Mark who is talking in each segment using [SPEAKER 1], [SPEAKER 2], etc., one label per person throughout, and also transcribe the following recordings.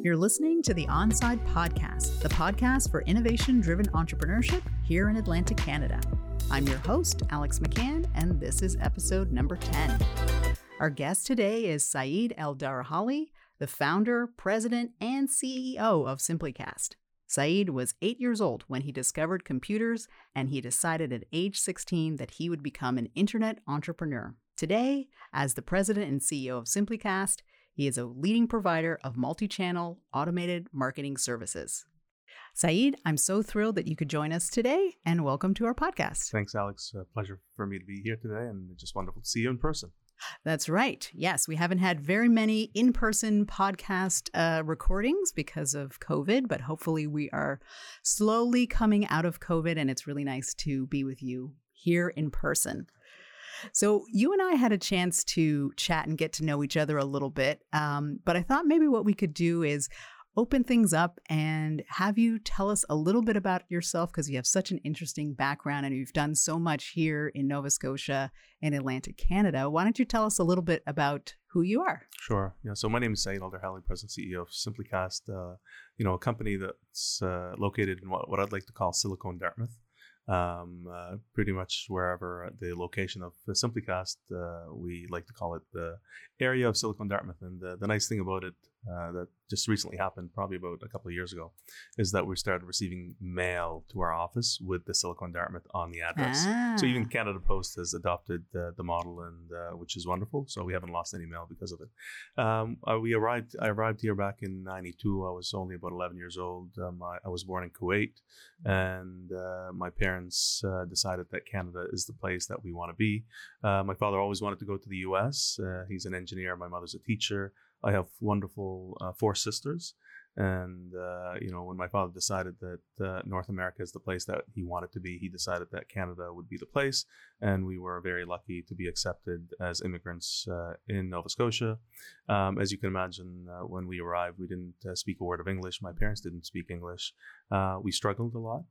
[SPEAKER 1] You're listening to the Onside Podcast, the podcast for innovation driven entrepreneurship here in Atlantic Canada. I'm your host, Alex McCann, and this is episode number 10. Our guest today is Saeed El Darahali, the founder, president, and CEO of Simplycast. Saeed was eight years old when he discovered computers, and he decided at age 16 that he would become an internet entrepreneur. Today, as the president and CEO of Simplycast, he is a leading provider of multi channel automated marketing services. Saeed, I'm so thrilled that you could join us today and welcome to our podcast.
[SPEAKER 2] Thanks, Alex. A pleasure for me to be here today and just wonderful to see you in person.
[SPEAKER 1] That's right. Yes, we haven't had very many in person podcast uh, recordings because of COVID, but hopefully we are slowly coming out of COVID and it's really nice to be with you here in person. So, you and I had a chance to chat and get to know each other a little bit. Um, but I thought maybe what we could do is open things up and have you tell us a little bit about yourself because you have such an interesting background and you've done so much here in Nova Scotia and Atlantic Canada. Why don't you tell us a little bit about who you are?
[SPEAKER 2] Sure. Yeah. So my name is Saeed El-Darahali, President CEO of Simplycast, uh, you know, a company that's uh, located in what, what I'd like to call Silicon Dartmouth um, uh, pretty much wherever the location of Simplycast, uh, we like to call it the area of Silicon Dartmouth. And the, the nice thing about it uh, that just recently happened, probably about a couple of years ago, is that we started receiving mail to our office with the Silicon Dartmouth on the address. Ah. So even Canada Post has adopted uh, the model, and uh, which is wonderful. So we haven't lost any mail because of it. Um, uh, we arrived. I arrived here back in '92. I was only about 11 years old. Um, I, I, was born in Kuwait, and uh, my parents uh, decided that Canada is the place that we want to be. my father always wanted to go to the U.S. he's an engineer. My mother's a teacher. I have wonderful uh, four sisters, and uh, you know, when my father decided that uh, North America is the place that he wanted to be, he decided that Canada would be the place, and we were very lucky to be accepted as immigrants uh, in Nova Scotia. Um, as you can imagine, uh, when we arrived, we didn't uh, speak a word of English. My parents didn't speak English. We struggled a lot,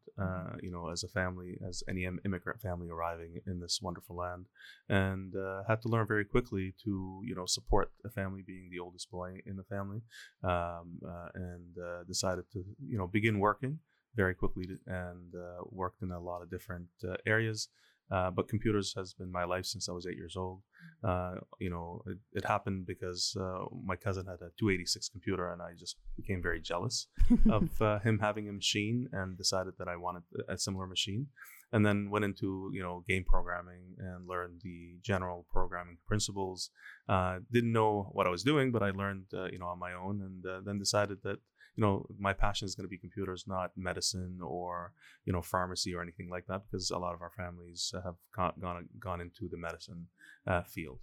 [SPEAKER 2] you know, as a family, as any immigrant family arriving in this wonderful land, and had to learn very quickly to, you know, support a family being the oldest boy in the family, um, and and uh, decided to you know begin working very quickly and uh, worked in a lot of different uh, areas. Uh, but computers has been my life since I was eight years old. Uh, you know, it, it, happened because uh, my cousin had a 286 computer, and I just became very jealous of him having a machine, and decided that I wanted a similar machine. And then went into you know game programming and learned the general programming principles. didn't know what I was doing, but I learned you know on my own, and then decided that you know, my passion is going to be computers, not medicine or you know pharmacy or anything like that, because a lot of our families have gone gone into the medicine uh, field.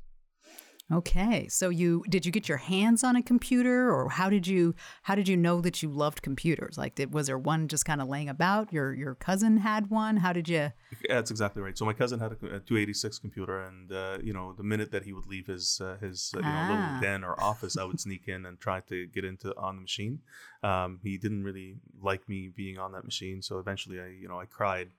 [SPEAKER 1] Okay. So you did you get your hands on a computer or how did you how did you know that you loved computers? Like did, was there one just kind of laying about? Your your cousin had one? How did you yeah,
[SPEAKER 2] That's exactly right. So my cousin had a, a 286 computer and uh, you know the minute that he would leave his uh, his uh, you ah. know little den or office I would sneak in and try to get into on the machine. Um, he didn't really like me being on that machine, so eventually I you know I cried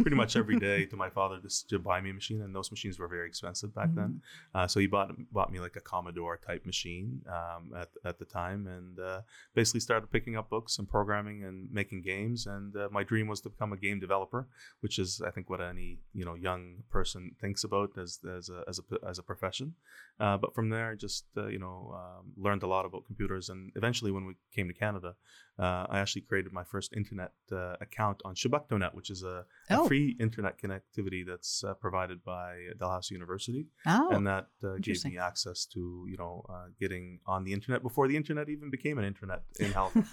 [SPEAKER 2] pretty much every day to my father to, to buy me a machine, and those machines were very expensive back mm-hmm. then. Uh, so he bought bought me like a Commodore type machine um, at at the time, and uh, basically started picking up books and programming and making games. And uh, my dream was to become a game developer, which is I think what any you know young person thinks about as as a as a, as a profession. Uh, but from there, I just uh, you know um, learned a lot about computers, and eventually when we came to Canada, uh, I actually created my first internet account on Chebucto Net, which is a oh. free internet connectivity that's uh, provided by Dalhousie University, oh, and that uh, gave me access to you know uh, getting on the internet before the internet even became an internet in Halifax.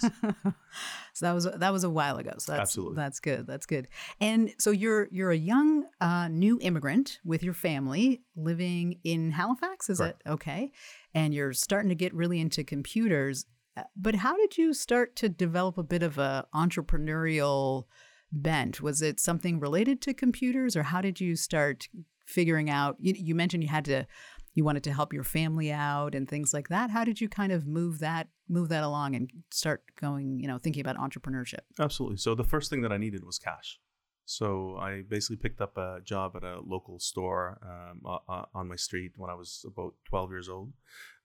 [SPEAKER 1] so that was that was a while ago. So that's,
[SPEAKER 2] Absolutely,
[SPEAKER 1] that's good. That's good. And so you're you're a young uh, new immigrant with your family living in Halifax. Is Correct. it okay? And you're starting to get really into computers. Uh, but how did you start to develop a bit of a entrepreneurial bent? Was it something related to computers, or how did you start figuring out? You, you, mentioned you had to, you wanted to help your family out and things like that. How did you kind of move that move that along and start going? You know, thinking about entrepreneurship.
[SPEAKER 2] Absolutely. So the first thing that I needed was cash. So I basically picked up a job at a local store um, on my street when I was about 12 years old.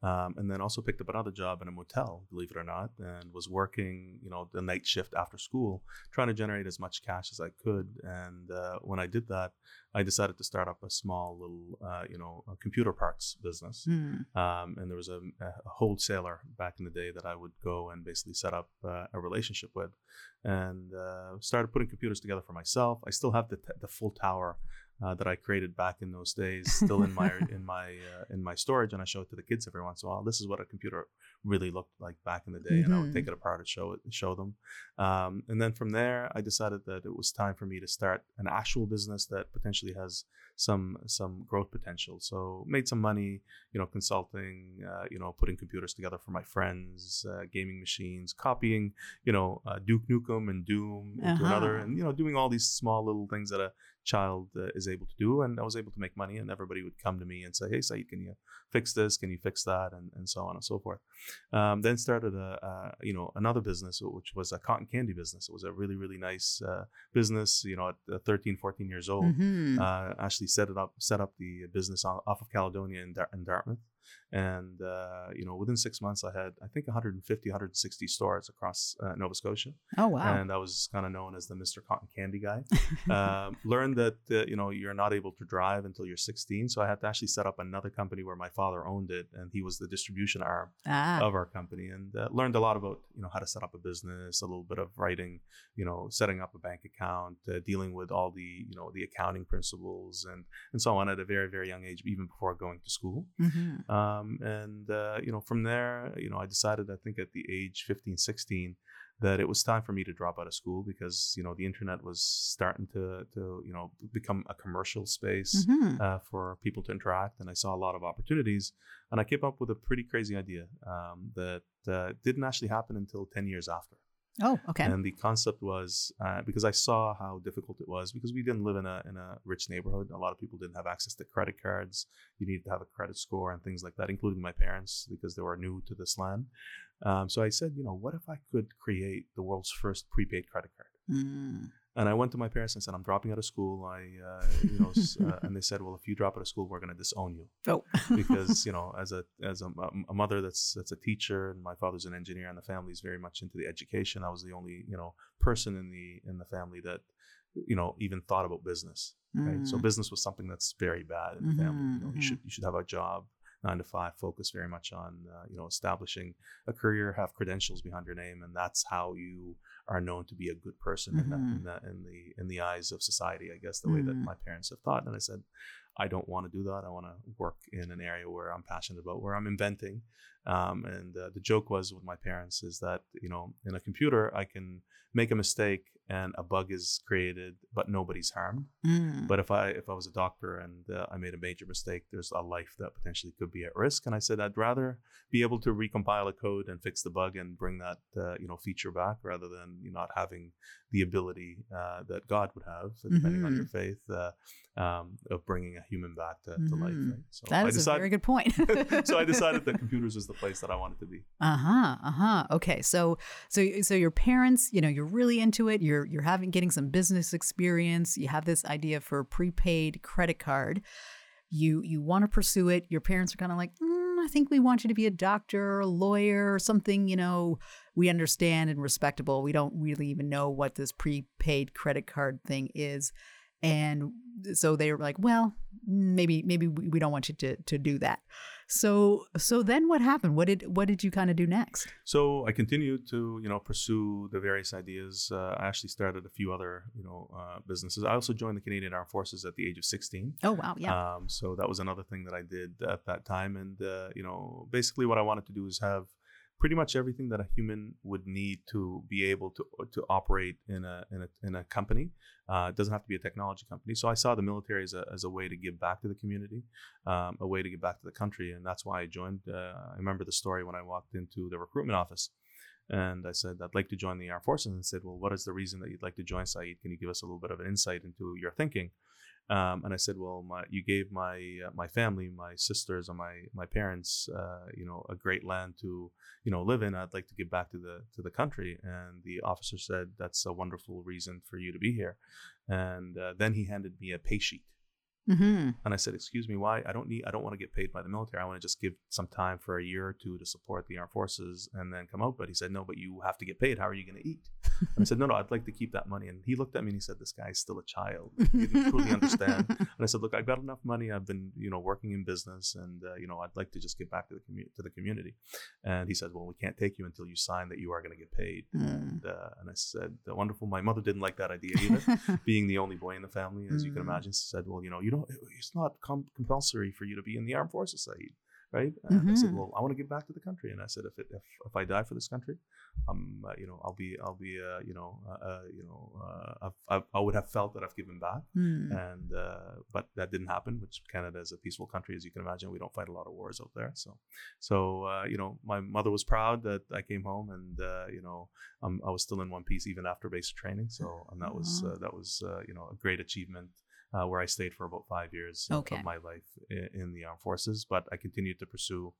[SPEAKER 2] Um, and then also picked up another job in a motel, believe it or not, and was working, you know, the night shift after school, trying to generate as much cash as I could. And uh, when I did that, I decided to start up a small little, uh, you know, computer parts business. Mm. Um, and there was a, a, wholesaler back in the day that I would go and basically set up uh, a relationship with, and uh, started putting computers together for myself. I still have the, t- the full tower uh, that I created back in those days, still in my in my uh, in my storage, and I show it to the kids every once in a while. This is what a computer really looked like back in the day, mm-hmm. and I would take mm-hmm. it apart and show it, show them. Um, and then from there, I decided that it was time for me to start an actual business that potentially has some some growth potential. So made some money, you know, consulting, uh, you know, putting computers together for my friends, uh, gaming machines, copying, you know, uh, Duke Nukem and Doom into uh-huh. another, and you know, doing all these small little things that a child uh, is able to do. And I was able to make money, and everybody would come to me and say, "Hey, Saeed, can you fix this? Can you fix that?" and and so on and so forth. Um, then started a, a, you know another business, which was a cotton candy business. It was a really really nice uh, business. You know, at 13, 14 years old, mm-hmm. uh, actually set it up set up the business off of Caledonia in, Dar- in Dartmouth and uh, you know within six months i had i think 150 160 stores across uh, nova scotia
[SPEAKER 1] oh wow
[SPEAKER 2] and i was kind of known as the mr cotton candy guy um, learned that uh, you know you're not able to drive until you're 16 so i had to actually set up another company where my father owned it and he was the distribution arm ah. of our company and uh, learned a lot about you know how to set up a business a little bit of writing you know setting up a bank account uh, dealing with all the you know the accounting principles and and so on at a very very young age even before going to school mm-hmm. Um, and, uh, you know, from there, you know, I decided, I think at the age 15, 16, that it was time for me to drop out of school because, you know, the internet was starting to, to you know, become a commercial space mm-hmm. uh, for people to interact. And I saw a lot of opportunities. And I came up with a pretty crazy idea um, that uh, didn't actually happen until 10 years after.
[SPEAKER 1] Oh, okay.
[SPEAKER 2] And the concept was uh, because I saw how difficult it was because we didn't live in a in a rich neighborhood. A lot of people didn't have access to credit cards. You needed to have a credit score and things like that, including my parents because they were new to this land. Um, so I said, you know, what if I could create the world's first prepaid credit card? Mm. And I went to my parents and said, "I'm dropping out of school." I, uh, you know, uh, and they said, "Well, if you drop out of school, we're going to disown you."
[SPEAKER 1] Oh,
[SPEAKER 2] because you know, as a as a, a, mother that's that's a teacher, and my father's an engineer, and the family is very much into the education. I was the only you know person in the in the family that you know even thought about business. Right? Mm. So business was something that's very bad in the mm-hmm, family. You, know, mm-hmm. you should you should have a job nine to five, focus very much on uh, you know establishing a career, have credentials behind your name, and that's how you are known to be a good person mm-hmm. in, that, in, in the in the eyes of society. I guess the mm-hmm. way that mm-hmm. my parents have thought, and I said, I don't want to do that. I want to work in an area where I'm passionate about, where I'm inventing. Um, and uh, the joke was with my parents is that you know in a computer I can make a mistake and a bug is created, but nobody's harmed. Mm. But if I if I was a doctor and uh, I made a major mistake, there's a life that potentially could be at risk. And I said I'd rather be able to recompile a code and fix the bug and bring that uh, you know feature back rather than you know, not having the ability uh, that God would have, depending mm-hmm. on your faith, uh, um, of bringing a human back to, mm-hmm. to life.
[SPEAKER 1] Mm-hmm. Right? So that is decided, a very good point.
[SPEAKER 2] so I decided that computers was the place that I wanted to be.
[SPEAKER 1] Uh huh. Uh huh. Okay. So so so your parents, you know, you're really into it. You're you're having getting some business experience. You have this idea for a prepaid credit card. You you want to pursue it. Your parents are kind of like, mm, I think we want you to be a doctor, a lawyer, or something. You know, we understand and respectable. We don't really even know what this prepaid credit card thing is and so they were like well maybe maybe we don't want you to to do that so so then what happened? What did what did you kind of do next?
[SPEAKER 2] So i continued to you know pursue the various ideas uh, i actually started a few other you know uh, businesses. I also joined the canadian armed forces at the age of 16
[SPEAKER 1] oh wow yeah.
[SPEAKER 2] Um, so that was another thing that i did at that time. And uh, you know basically what i wanted to do is have pretty much everything that a human would need to be able to to operate in a in a, in a company. Uh, it doesn't have to be a technology company. So I saw the military as a, as a way to give back to the community, um, a way to give back to the country, and that's why I joined. Uh, I remember the story when I walked into the recruitment office. And I said, I'd like to join the armed forces. And said, Well, what is the reason that you'd like to join Saeed? Can you give us a little bit of an insight into your thinking? Um, and I said, well, my, you gave my uh, my family, my sisters, and my my parents, uh, you know, a great land to you know live in. I'd like to give back to the to the country. And the officer said, that's a wonderful reason for you to be here. And uh, then he handed me a pay sheet.
[SPEAKER 1] Mm-hmm.
[SPEAKER 2] And I said, "Excuse me, why? I don't need. I don't want to get paid by the military. I want to just give some time for a year or two to support the armed forces and then come out." But he said, "No, but you have to get paid. How are you going to eat?" And I said, "No, no, I'd like to keep that money." And he looked at me and he said, "This guy's still a child. He didn't truly understand." And I said, "Look, I've got enough money. I've been, you know, working in business, and uh, you know, I'd like to just give back to the community to the community." And he said, "Well, we can't take you until you sign that you are going to get paid."
[SPEAKER 1] Mm.
[SPEAKER 2] And, uh, and I said, "Wonderful." My mother didn't like that idea either being the only boy in the family, as you can
[SPEAKER 1] Mm.
[SPEAKER 2] imagine, said, "Well, you know, you don't. It's not com- compulsory for you to be in the armed forces, Saeed, right?" And I said,
[SPEAKER 1] Mhm.
[SPEAKER 2] "Well, I want to give back to the country." And I said, "If it, if if I die for this country, um, uh, you know, I'll be I'll be uh, you know uh, uh, you know uh, I've, I've, I would have felt that I've given back."
[SPEAKER 1] Mm.
[SPEAKER 2] And uh, but that didn't happen. Which Canada is a peaceful country, as you can imagine. We don't fight a lot of wars out there. So, so uh, you know, my mother was proud that I came home, and uh, you know, um, I was still in one piece even after basic training. So, and that was uh, that was uh, you know a great achievement. Uh, where I stayed for about five years of-
[SPEAKER 1] Okay.
[SPEAKER 2] of my life in, in the armed forces, but I continued to pursue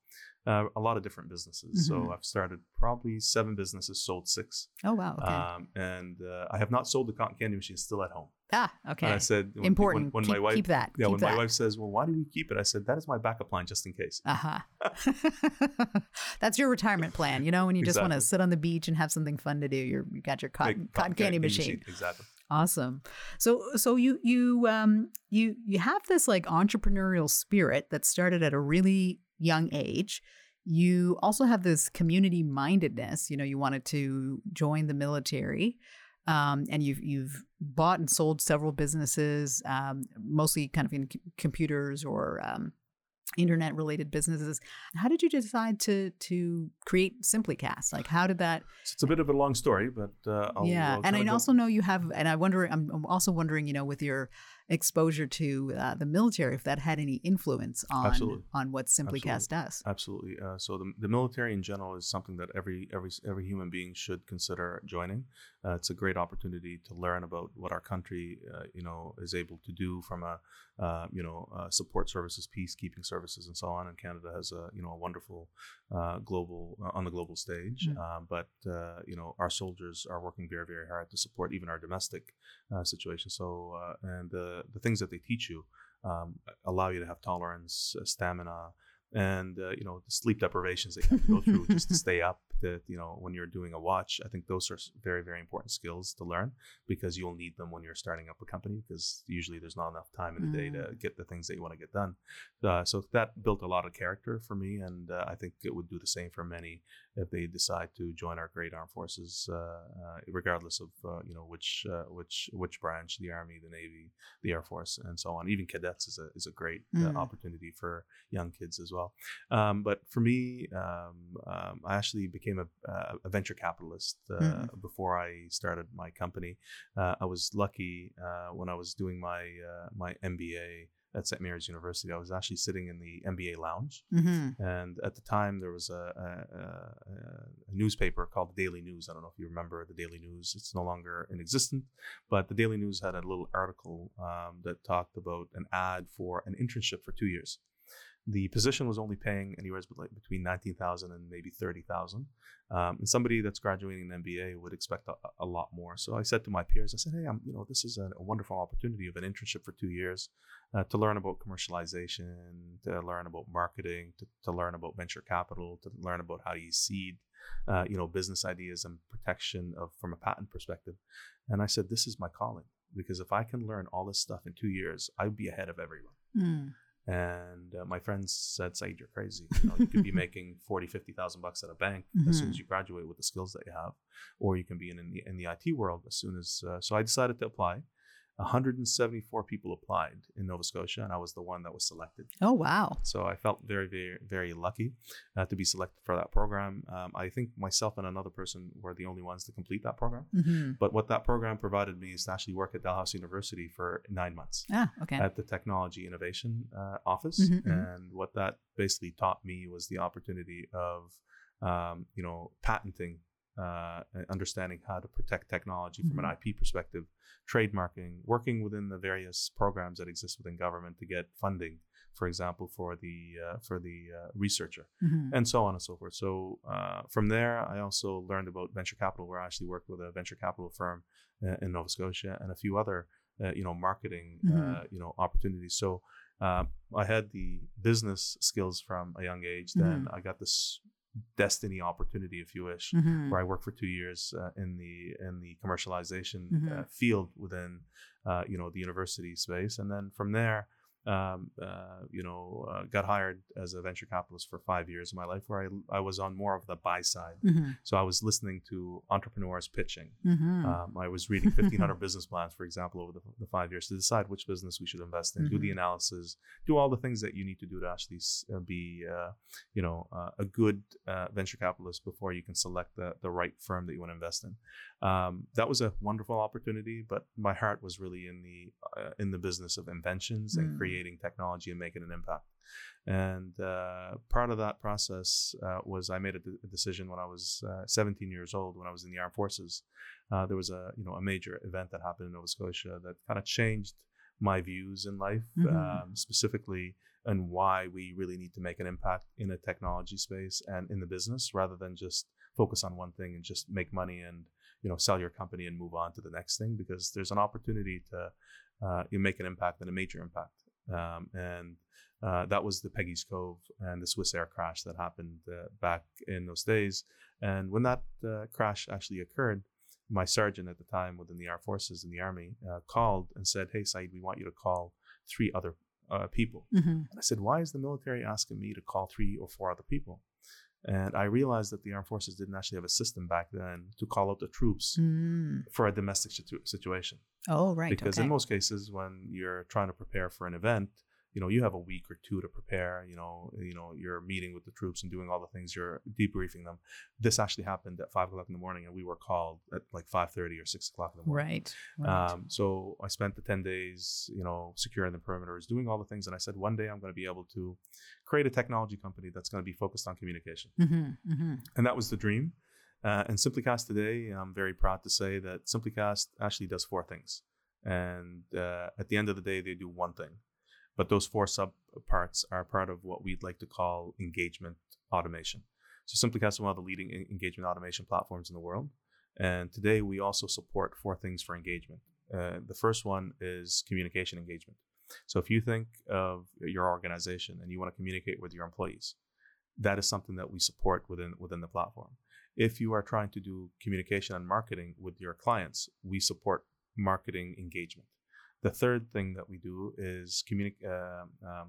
[SPEAKER 2] uh, a lot of different businesses.
[SPEAKER 1] Mhm.
[SPEAKER 2] So I've started probably seven businesses, sold six,
[SPEAKER 1] Oh wow. Okay.
[SPEAKER 2] um, and uh, I have not sold the cotton candy machine. Still at home.
[SPEAKER 1] ah. Okay.
[SPEAKER 2] And I said, when-
[SPEAKER 1] Important.
[SPEAKER 2] When, when
[SPEAKER 1] keep,
[SPEAKER 2] my wife,
[SPEAKER 1] keep that.
[SPEAKER 2] yeah,
[SPEAKER 1] keep
[SPEAKER 2] when
[SPEAKER 1] that.
[SPEAKER 2] my wife says, "Well, why do we keep it?" I said, "That is my backup plan, just in case."
[SPEAKER 1] Uh huh. That's your retirement plan. You know, when you just want to sit on the beach and have something fun to do, you're you got your cotton,
[SPEAKER 2] Like,
[SPEAKER 1] cotton candy machine.
[SPEAKER 2] Exactly.
[SPEAKER 1] Awesome. So so you you um you you have this like entrepreneurial spirit that started at a really young age. You also have this community mindedness. You know, you wanted to join the military. Um, and you've you've bought and sold several businesses, um, mostly kind of in c- computers or um, internet related businesses. How did you decide to to create SimplyCast? Like, how did that
[SPEAKER 2] it's a bit of a long story, but uh, I'll,
[SPEAKER 1] yeah,
[SPEAKER 2] I'll
[SPEAKER 1] and I also know you have, and I wonder, I'm also wondering, you know, with your exposure to uh, the military, if that had any influence on
[SPEAKER 2] Absolutely.
[SPEAKER 1] on what SimplyCast does.
[SPEAKER 2] Absolutely. Uh, so the, the military in general is something that every every every human being should consider joining. Uh, it's a great opportunity to learn about what our country, uh, you know, is able to do from a, uh, you know, uh, support services, peacekeeping services, and so on. And Canada has a, you know, a wonderful uh, global uh, on the global stage.
[SPEAKER 1] Mm.
[SPEAKER 2] Uh, but uh, you know, our soldiers are working very very hard to support even our domestic uh, situation. So uh, and the the things that they teach you um, allow you to have tolerance, uh, stamina, and uh, you know the sleep deprivations that you have to go through just to stay up. That you know when you're doing a watch, I think those are very very important skills to learn because you'll need them when you're starting up a company because usually there's not enough time in the day to get the things that you want to get done. Uh, so that built a lot of character for me, and uh, I think it would do the same for many if they decide to join our great armed forces, uh, uh, regardless of uh, you know which uh, which which branch, the army, the navy, the air force, and so on. Even cadets is a is a great
[SPEAKER 1] Mm.
[SPEAKER 2] uh, opportunity for young kids as well. Um, but for me, um, um, I actually became a, uh, a venture capitalist uh,
[SPEAKER 1] Mm.
[SPEAKER 2] before I started my company. Uh, I was lucky uh, when I was doing my uh, my MBA at St. Mary's University. I was actually sitting in the MBA lounge,
[SPEAKER 1] hmm
[SPEAKER 2] and at the time there was a, a, a, a newspaper called the Daily News. I don't know if you remember the Daily News. It's no longer in existence, but the Daily News had a little article um, that talked about an ad for an internship for two years. The position was only paying anywhere between nineteen thousand and maybe thirty thousand, um, and somebody that's graduating an MBA would expect a, a lot more. So I said to my peers, I said, "Hey, I'm, you know, this is a, a wonderful opportunity of an internship for two years uh, to learn about commercialization, to learn about marketing, to, to learn about venture capital, to learn about how you seed, uh, you know, business ideas and protection of from a patent perspective." And I said, "This is my calling because if I can learn all this stuff in two years, I'd be ahead of everyone."
[SPEAKER 1] Mm.
[SPEAKER 2] And uh, my friends said, Saeed, you're crazy. You, know, you could be making 40, 50,000 bucks at a bank as soon as you graduate with the skills that you have, or you can be in, in, the, in the IT world as soon as. Uh, so I decided to apply. 174 people applied in Nova Scotia, and I was the one that was selected.
[SPEAKER 1] Oh wow.
[SPEAKER 2] So I felt very, very, very lucky uh, to be selected for that program. Um, I think myself and another person were the only ones to complete that program.
[SPEAKER 1] hmm
[SPEAKER 2] But what that program provided me is to actually work at Dalhousie University for nine months
[SPEAKER 1] Ah, okay.
[SPEAKER 2] at the Technology Innovation uh, Office.
[SPEAKER 1] Mhm, mhm.
[SPEAKER 2] And what that basically taught me was the opportunity of, um, you know, patenting, uh, understanding how to protect technology from an IP perspective, trademarking, working within the various programs that exist within government to get funding, for example, for the uh, for the uh, researcher
[SPEAKER 1] Mhm.
[SPEAKER 2] and so on and so forth. So uh, from there, I also learned about venture capital, where I actually worked with a venture capital firm uh, in Nova Scotia and a few other uh, you know, marketing,
[SPEAKER 1] Mhm.
[SPEAKER 2] uh, you know, opportunities. So I had the business skills from a young age. Then
[SPEAKER 1] Mm-hmm.
[SPEAKER 2] I got this destiny opportunity, if you wish,
[SPEAKER 1] Mhm.
[SPEAKER 2] where I worked for two years uh, in the in the commercialization
[SPEAKER 1] Mhm.
[SPEAKER 2] uh, field within uh, you know the university space, and then from there, um, uh, you know, uh, got hired as a venture capitalist for five years of my life, where I I was on more of the buy side.
[SPEAKER 1] Mhm.
[SPEAKER 2] So I was listening to entrepreneurs pitching.
[SPEAKER 1] Mhm.
[SPEAKER 2] Um, I was reading 1,500 business plans, for example, over the, the five years to decide which business we should invest in, do the
[SPEAKER 1] Mhm.
[SPEAKER 2] analysis, do all the things that you need to do to actually uh, be, uh, you know, uh, a good uh, venture capitalist before you can select the, the right firm that you want to invest in. Um, that was a wonderful opportunity, but my heart was really in the uh, in the business of inventions and
[SPEAKER 1] Mm.
[SPEAKER 2] creating technology and making an impact. And uh, part of that process uh, was I made a, de- a decision when I was uh, 17 years old, when I was in the armed forces. Uh, there was a you know a major event that happened in Nova Scotia that kind of changed my views in life,
[SPEAKER 1] Mhm.
[SPEAKER 2] um, specifically and why we really need to make an impact in a technology space and in the business rather than just focus on one thing and just make money and you know sell your company and move on to the next thing because there's an opportunity to uh, you make an impact and a major impact um, and uh, that was the Peggy's Cove and the Swissair crash that happened uh, back in those days. And when that uh, crash actually occurred, my sergeant at the time within the armed forces in the army uh, called and said, "Hey, Saeed, we want you to call three other uh, people."
[SPEAKER 1] Mhm.
[SPEAKER 2] And I said, "Why is the military asking me to call three or four other people?" And I realized that the armed forces didn't actually have a system back then to call out the troops
[SPEAKER 1] Mm.
[SPEAKER 2] for a domestic situ- situation
[SPEAKER 1] Oh, right.
[SPEAKER 2] because
[SPEAKER 1] okay.
[SPEAKER 2] in most cases when you're trying to prepare for an event you know you have a week or two to prepare you know you know you're meeting with the troops and doing all the things you're debriefing them this actually happened at five o'clock in the morning and we were called at like 5.30 or 6 o'clock in the morning
[SPEAKER 1] right. right.
[SPEAKER 2] um, so i spent the 10 days you know securing the perimeters doing all the things and i said one day i'm going to be able to create a technology company that's going to be focused on communication
[SPEAKER 1] Mhm. Mhm.
[SPEAKER 2] and that was the dream. Uh, and Simplycast today, I'm very proud to say that Simplycast actually does four things. And uh, at the end of the day, they do one thing. But those four sub parts are part of what we'd like to call engagement automation. So Simplycast is one of the leading engagement automation platforms in the world. And today we also support four things for engagement. Uh, the first one is communication engagement. So if you think of your organization and you want to communicate with your employees, that is something that we support within within the platform. If you are trying to do communication and marketing with your clients, we support marketing engagement. The third thing that we do is communi- um um,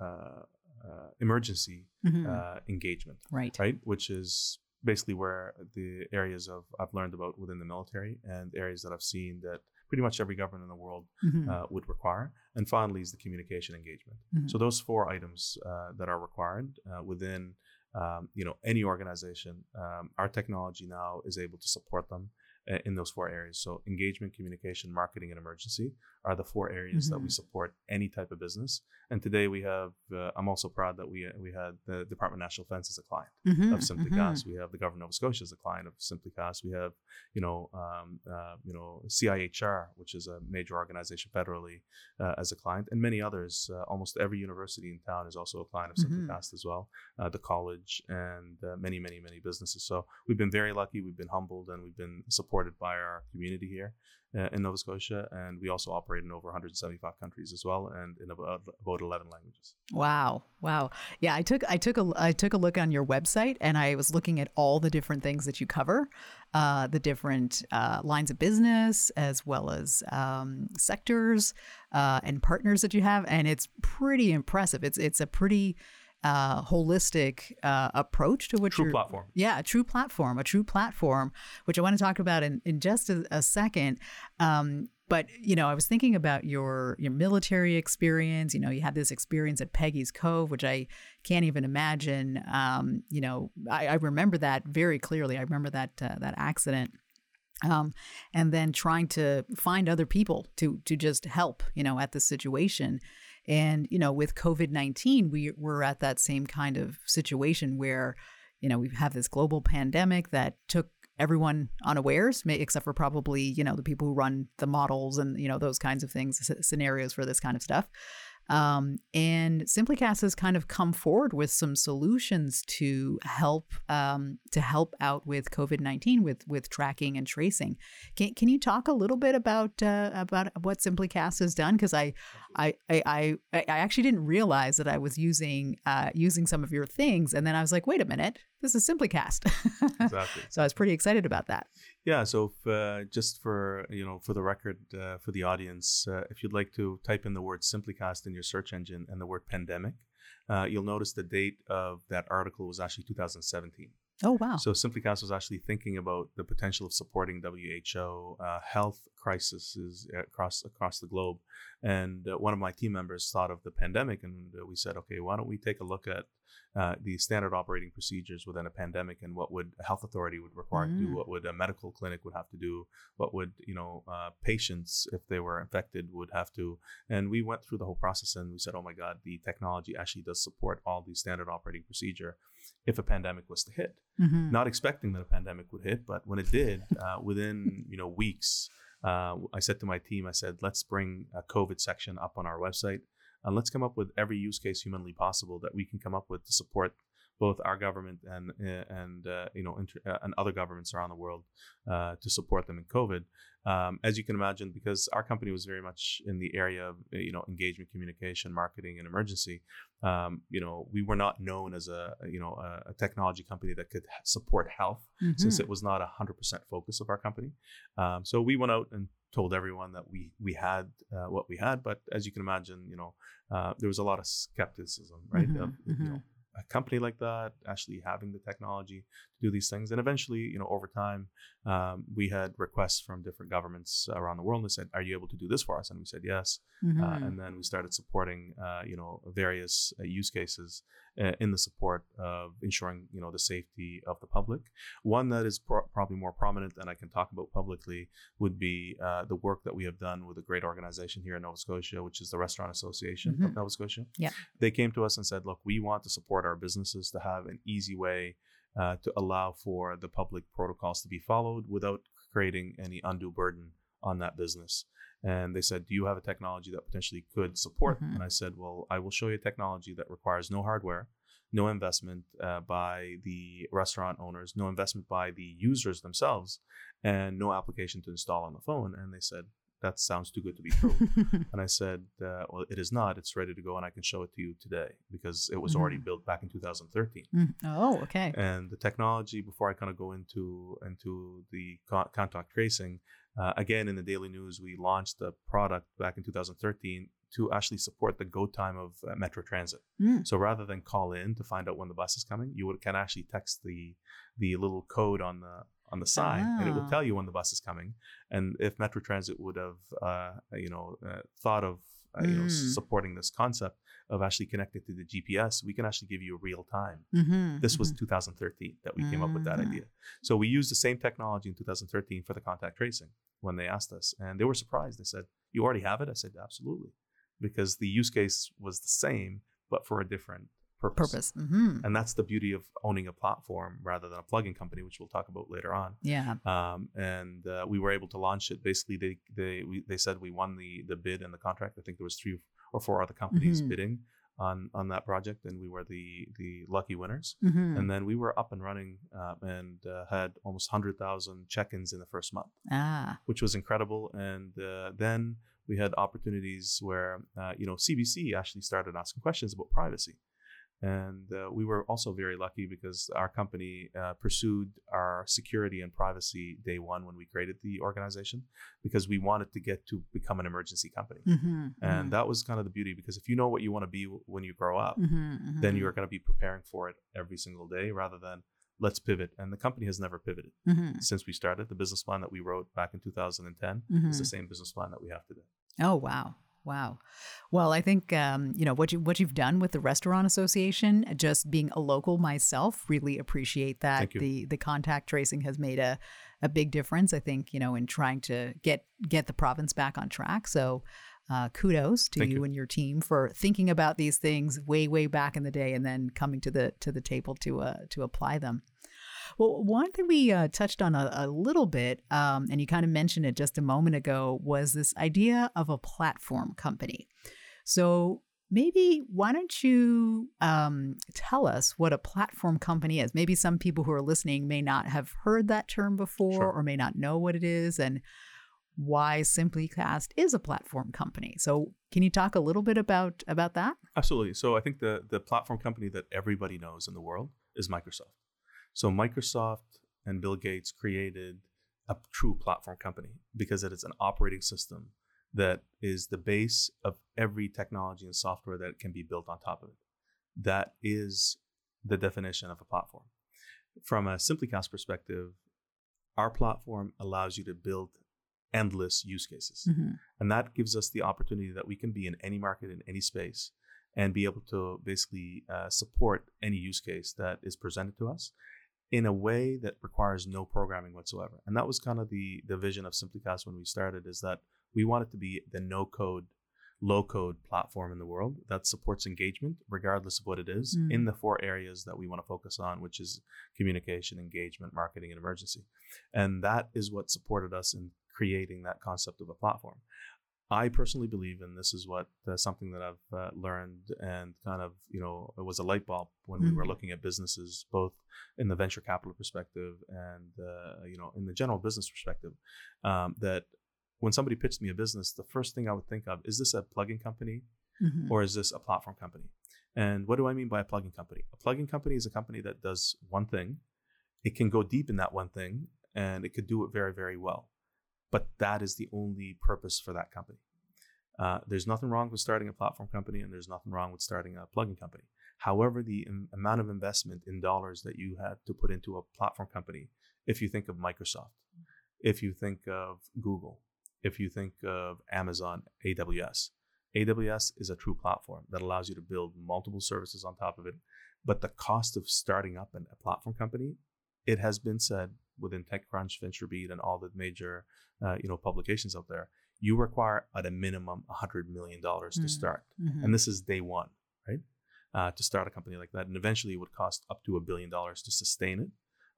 [SPEAKER 2] uh, uh, emergency
[SPEAKER 1] Mhm.
[SPEAKER 2] uh, engagement,
[SPEAKER 1] right.
[SPEAKER 2] right? Which is basically where the areas of I've learned about within the military and areas that I've seen that pretty much every government in the world
[SPEAKER 1] Mhm.
[SPEAKER 2] uh, would require. And finally, is the communication engagement.
[SPEAKER 1] Mhm.
[SPEAKER 2] So those four items uh, that are required uh, within um, you know any organization, um, our technology now is able to support them uh, in those four areas. So engagement, communication, marketing, and emergency are the four areas that we
[SPEAKER 1] Mhm.
[SPEAKER 2] support any type of business. And today we have. Uh, I'm also proud that we we had the Department of National Defense as a client
[SPEAKER 1] Mhm.
[SPEAKER 2] of
[SPEAKER 1] Mhm.
[SPEAKER 2] Simplycast. We have the Governor of Nova Scotia as a client of Simplycast. We have, you know, um, uh, you know, CIHR, which is a major organization federally, uh, as a client, and many others. Uh, almost every university in town is also a client of
[SPEAKER 1] Mhm.
[SPEAKER 2] Simplycast as well. Uh, the college and uh, many, many, many businesses. So we've been very lucky. We've been humbled, and we've been supported by our community here. Uh, in Nova Scotia, and we also operate in over 175 countries as well, and in about, about 11 languages.
[SPEAKER 1] Wow. Wow. Yeah, I took I took a I took a look on your website and I was looking at all the different things that you cover, uh, the different uh, lines of business as well as um, sectors uh, and partners that you have, and it's pretty impressive. It's it's a pretty uh, holistic uh, approach to what
[SPEAKER 2] True
[SPEAKER 1] you're
[SPEAKER 2] platform.
[SPEAKER 1] yeah, a true platform, a true platform, which I want to talk about in, in just a, a second. Um, but you know, I was thinking about your your military experience. You know, you had this experience at Peggy's Cove, which I can't even imagine. Um, you know, I, I remember that very clearly. I remember that uh, that accident. Um, and then trying to find other people to to just help, you know, at the situation. And you know, with COVID nineteen, we we're at that same kind of situation where, you know, we have this global pandemic that took everyone unawares, except for probably you know the people who run the models and you know those kinds of things, scenarios for this kind of stuff. Um, and Simplycast has kind of come forward with some solutions to help um, to help out with COVID nineteen with with tracking and tracing. Can, can you talk a little bit about uh, about what Simplycast has done? Because I, I I I actually didn't realize that I was using uh, using some of your things, and then I was like, wait a minute, this is Simplycast.
[SPEAKER 2] Exactly.
[SPEAKER 1] so I was pretty excited about that.
[SPEAKER 2] Yeah. So if, uh, just for you know for the record uh, for the audience, uh, if you'd like to type in the word Simplycast in your search engine and the word pandemic, uh, you'll notice the date of that article was actually 2017.
[SPEAKER 1] Oh wow!
[SPEAKER 2] So Simplycast was actually thinking about the potential of supporting WHO uh, health crises across across the globe, and uh, one of my team members thought of the pandemic, and uh, we said, okay, why don't we take a look at uh, the standard operating procedures within a pandemic and what would a health authority would require mm. to do, mm. what would a medical clinic would have to do, what would you know uh, patients if they were infected would have to, and we went through the whole process and we said, oh my God, the technology actually does support all these standard operating procedure if a pandemic was to hit. Mm-hmm. Not expecting that a pandemic would hit, but when it did, uh, within you know weeks. Uh, I said to my team, I said, let's bring a COVID section up on our website and let's come up with every use case humanly possible that we can come up with to support both our government and and uh, you know inter- uh, and other governments around the world uh, to support them in COVID. Um, as you can imagine, because our company was very much in the area of you know engagement, communication, marketing, and emergency. Um, you know, we were not known as a you know a, a technology company that could support health, mm-hmm. since it was not a hundred percent focus of our company. Um, so we went out and told everyone that we we had uh, what we had, but as you can imagine, you know, uh, there was a lot of skepticism, right? Mm-hmm, of, mm-hmm. You know, a company like that actually having the technology do these things. And eventually, you know, over time, um, we had requests from different governments around the world and said, "Are you able to do this for us?" And we said yes. Uh, mm-hmm. Uh, and then we started supporting, uh, you know, various uh, use cases uh, in the support of ensuring, you know, the safety of the public. One that is pro- probably more prominent and I can talk about publicly would be uh, the work that we have done with a great organization here in Nova Scotia, which is the Restaurant Association mm-hmm. of Nova Scotia.
[SPEAKER 1] Yeah,
[SPEAKER 2] they came to us and said, "Look, we want to support our businesses to have an easy way." Uh, to allow for the public protocols to be followed without creating any undue burden on that business. And they said, Do you have a technology that potentially could support? Mm-hmm. And I said, Well, I will show you a technology that requires no hardware, no investment uh, by the restaurant owners, no investment by the users themselves, and no application to install on the phone. And they said, that sounds too good to be true. and I said, uh, well, it is not. It's ready to go, and I can show it to you today because it was mm-hmm. already built back in 2013.
[SPEAKER 1] Mm. Oh, okay.
[SPEAKER 2] And the technology, before I kind of go into into the contact tracing, uh, again in the Daily News, we launched the product back in 2013 to actually support the GoTime of uh, Metro Transit. Mm. So rather than call in to find out when the bus is coming, you would, can actually text the the little code on the on the side, and it would ah. tell you when the bus is coming. And if Metro Transit would have, uh, you know, uh, thought of uh, you know mm. supporting this concept of actually connecting to the GPS, we can actually give you real time. Mm-hmm, this mm-hmm. was 2013 that we came up with that mm-hmm. idea. So we used the same technology in 2013 for the contact tracing when they asked us, and they were surprised. They said, "You already have it?" I said, "Absolutely," because the use case was the same, but for a different purpose.
[SPEAKER 1] Purpose. Mm-hmm.
[SPEAKER 2] And that's the beauty of owning a platform rather than a plugin company, which we'll talk about later on.
[SPEAKER 1] Yeah.
[SPEAKER 2] Um, and uh, we were able to launch it. Basically, they they we, they said we won the the bid and the contract. I think there was three or four other companies mm-hmm. bidding on on that project, and we were the the lucky winners. Mm-hmm. And then we were up and running uh, and uh, had almost hundred thousand check-ins in the first month,
[SPEAKER 1] ah.
[SPEAKER 2] which was incredible. And uh, then we had opportunities where uh, you know CBC actually started asking questions about privacy. And uh, we were also very lucky because our company uh, pursued our security and privacy day one when we created the organization because we wanted to get to become an emergency company. Mm-hmm, and mm-hmm. that was kind of the beauty because if you know what you want to be when you grow up, mm-hmm, mm-hmm. then you're going to be preparing for it every single day rather than let's pivot. And the company has never pivoted mm-hmm. since we started. The business plan that we wrote back in 2010 is the mm-hmm. same business plan that we have today.
[SPEAKER 1] Oh, wow. Wow. Well, I think um, you know what you what you've done with the restaurant association. Just being a local myself, really appreciate that. The the contact tracing has made a a big difference. I think you know in trying to get get the province back on track. So. Uh, kudos to you, you, and your team for thinking about these things way, way back in the day, and then coming to the to the table to uh, to apply them. Well, one thing we uh, touched on a, a little bit, um, and you kind of mentioned it just a moment ago, was this idea of a platform company. So, maybe why don't you um, tell us what a platform company is? Maybe some people who are listening may not have heard that term before
[SPEAKER 2] Sure.
[SPEAKER 1] or may not know what it is and why Simplycast is a platform company. So, can you talk a little bit about about that?
[SPEAKER 2] Absolutely. So I think the the platform company that everybody knows in the world is Microsoft. So Microsoft and Bill Gates created a true platform company because it is an operating system that is the base of every technology and software that can be built on top of it. That is the definition of a platform. From a Simplycast perspective, our platform allows you to build endless use cases.
[SPEAKER 1] Mhm.
[SPEAKER 2] And that gives us the opportunity that we can be in any market, in any space, and be able to basically uh, support any use case that is presented to us in a way that requires no programming whatsoever. And that was kind of the, the vision of Simplycast when we started is that we wanted to be the no code, low code platform in the world that supports engagement, regardless of what it is,
[SPEAKER 1] Mm.
[SPEAKER 2] in the four areas that we want to focus on, which is communication, engagement, marketing, and emergency. And that is what supported us in creating that concept of a platform. I personally believe, and this is what uh, something that I've uh, learned, and kind of you know it was a light bulb when we were
[SPEAKER 1] Mhm.
[SPEAKER 2] looking at businesses, both in the venture capital perspective and uh, you know in the general business perspective, um, that when somebody pitched me a business, the first thing I would think of is this a plugin company
[SPEAKER 1] Mhm.
[SPEAKER 2] or is this a platform company? And what do I mean by a plugin company? A plugin company is a company that does one thing. It can go deep in that one thing and it could do it very, very well. But that is the only purpose for that company. Uh, there's nothing wrong with starting a platform company and there's nothing wrong with starting a plugin company. However, the im- amount of investment in dollars that you had to put into a platform company, if you think of Microsoft, if you think of Google, if you think of Amazon, AWS, AWS is a true platform that allows you to build multiple services on top of it. But the cost of starting up an, a platform company, it has been said within TechCrunch, VentureBeat, and all the major uh, you know publications out there, you require at a minimum $100 million to
[SPEAKER 1] Mm.
[SPEAKER 2] start.
[SPEAKER 1] Mhm.
[SPEAKER 2] And this is day one, right? Uh, to start a company like that. And eventually it would cost up to a billion dollars to sustain it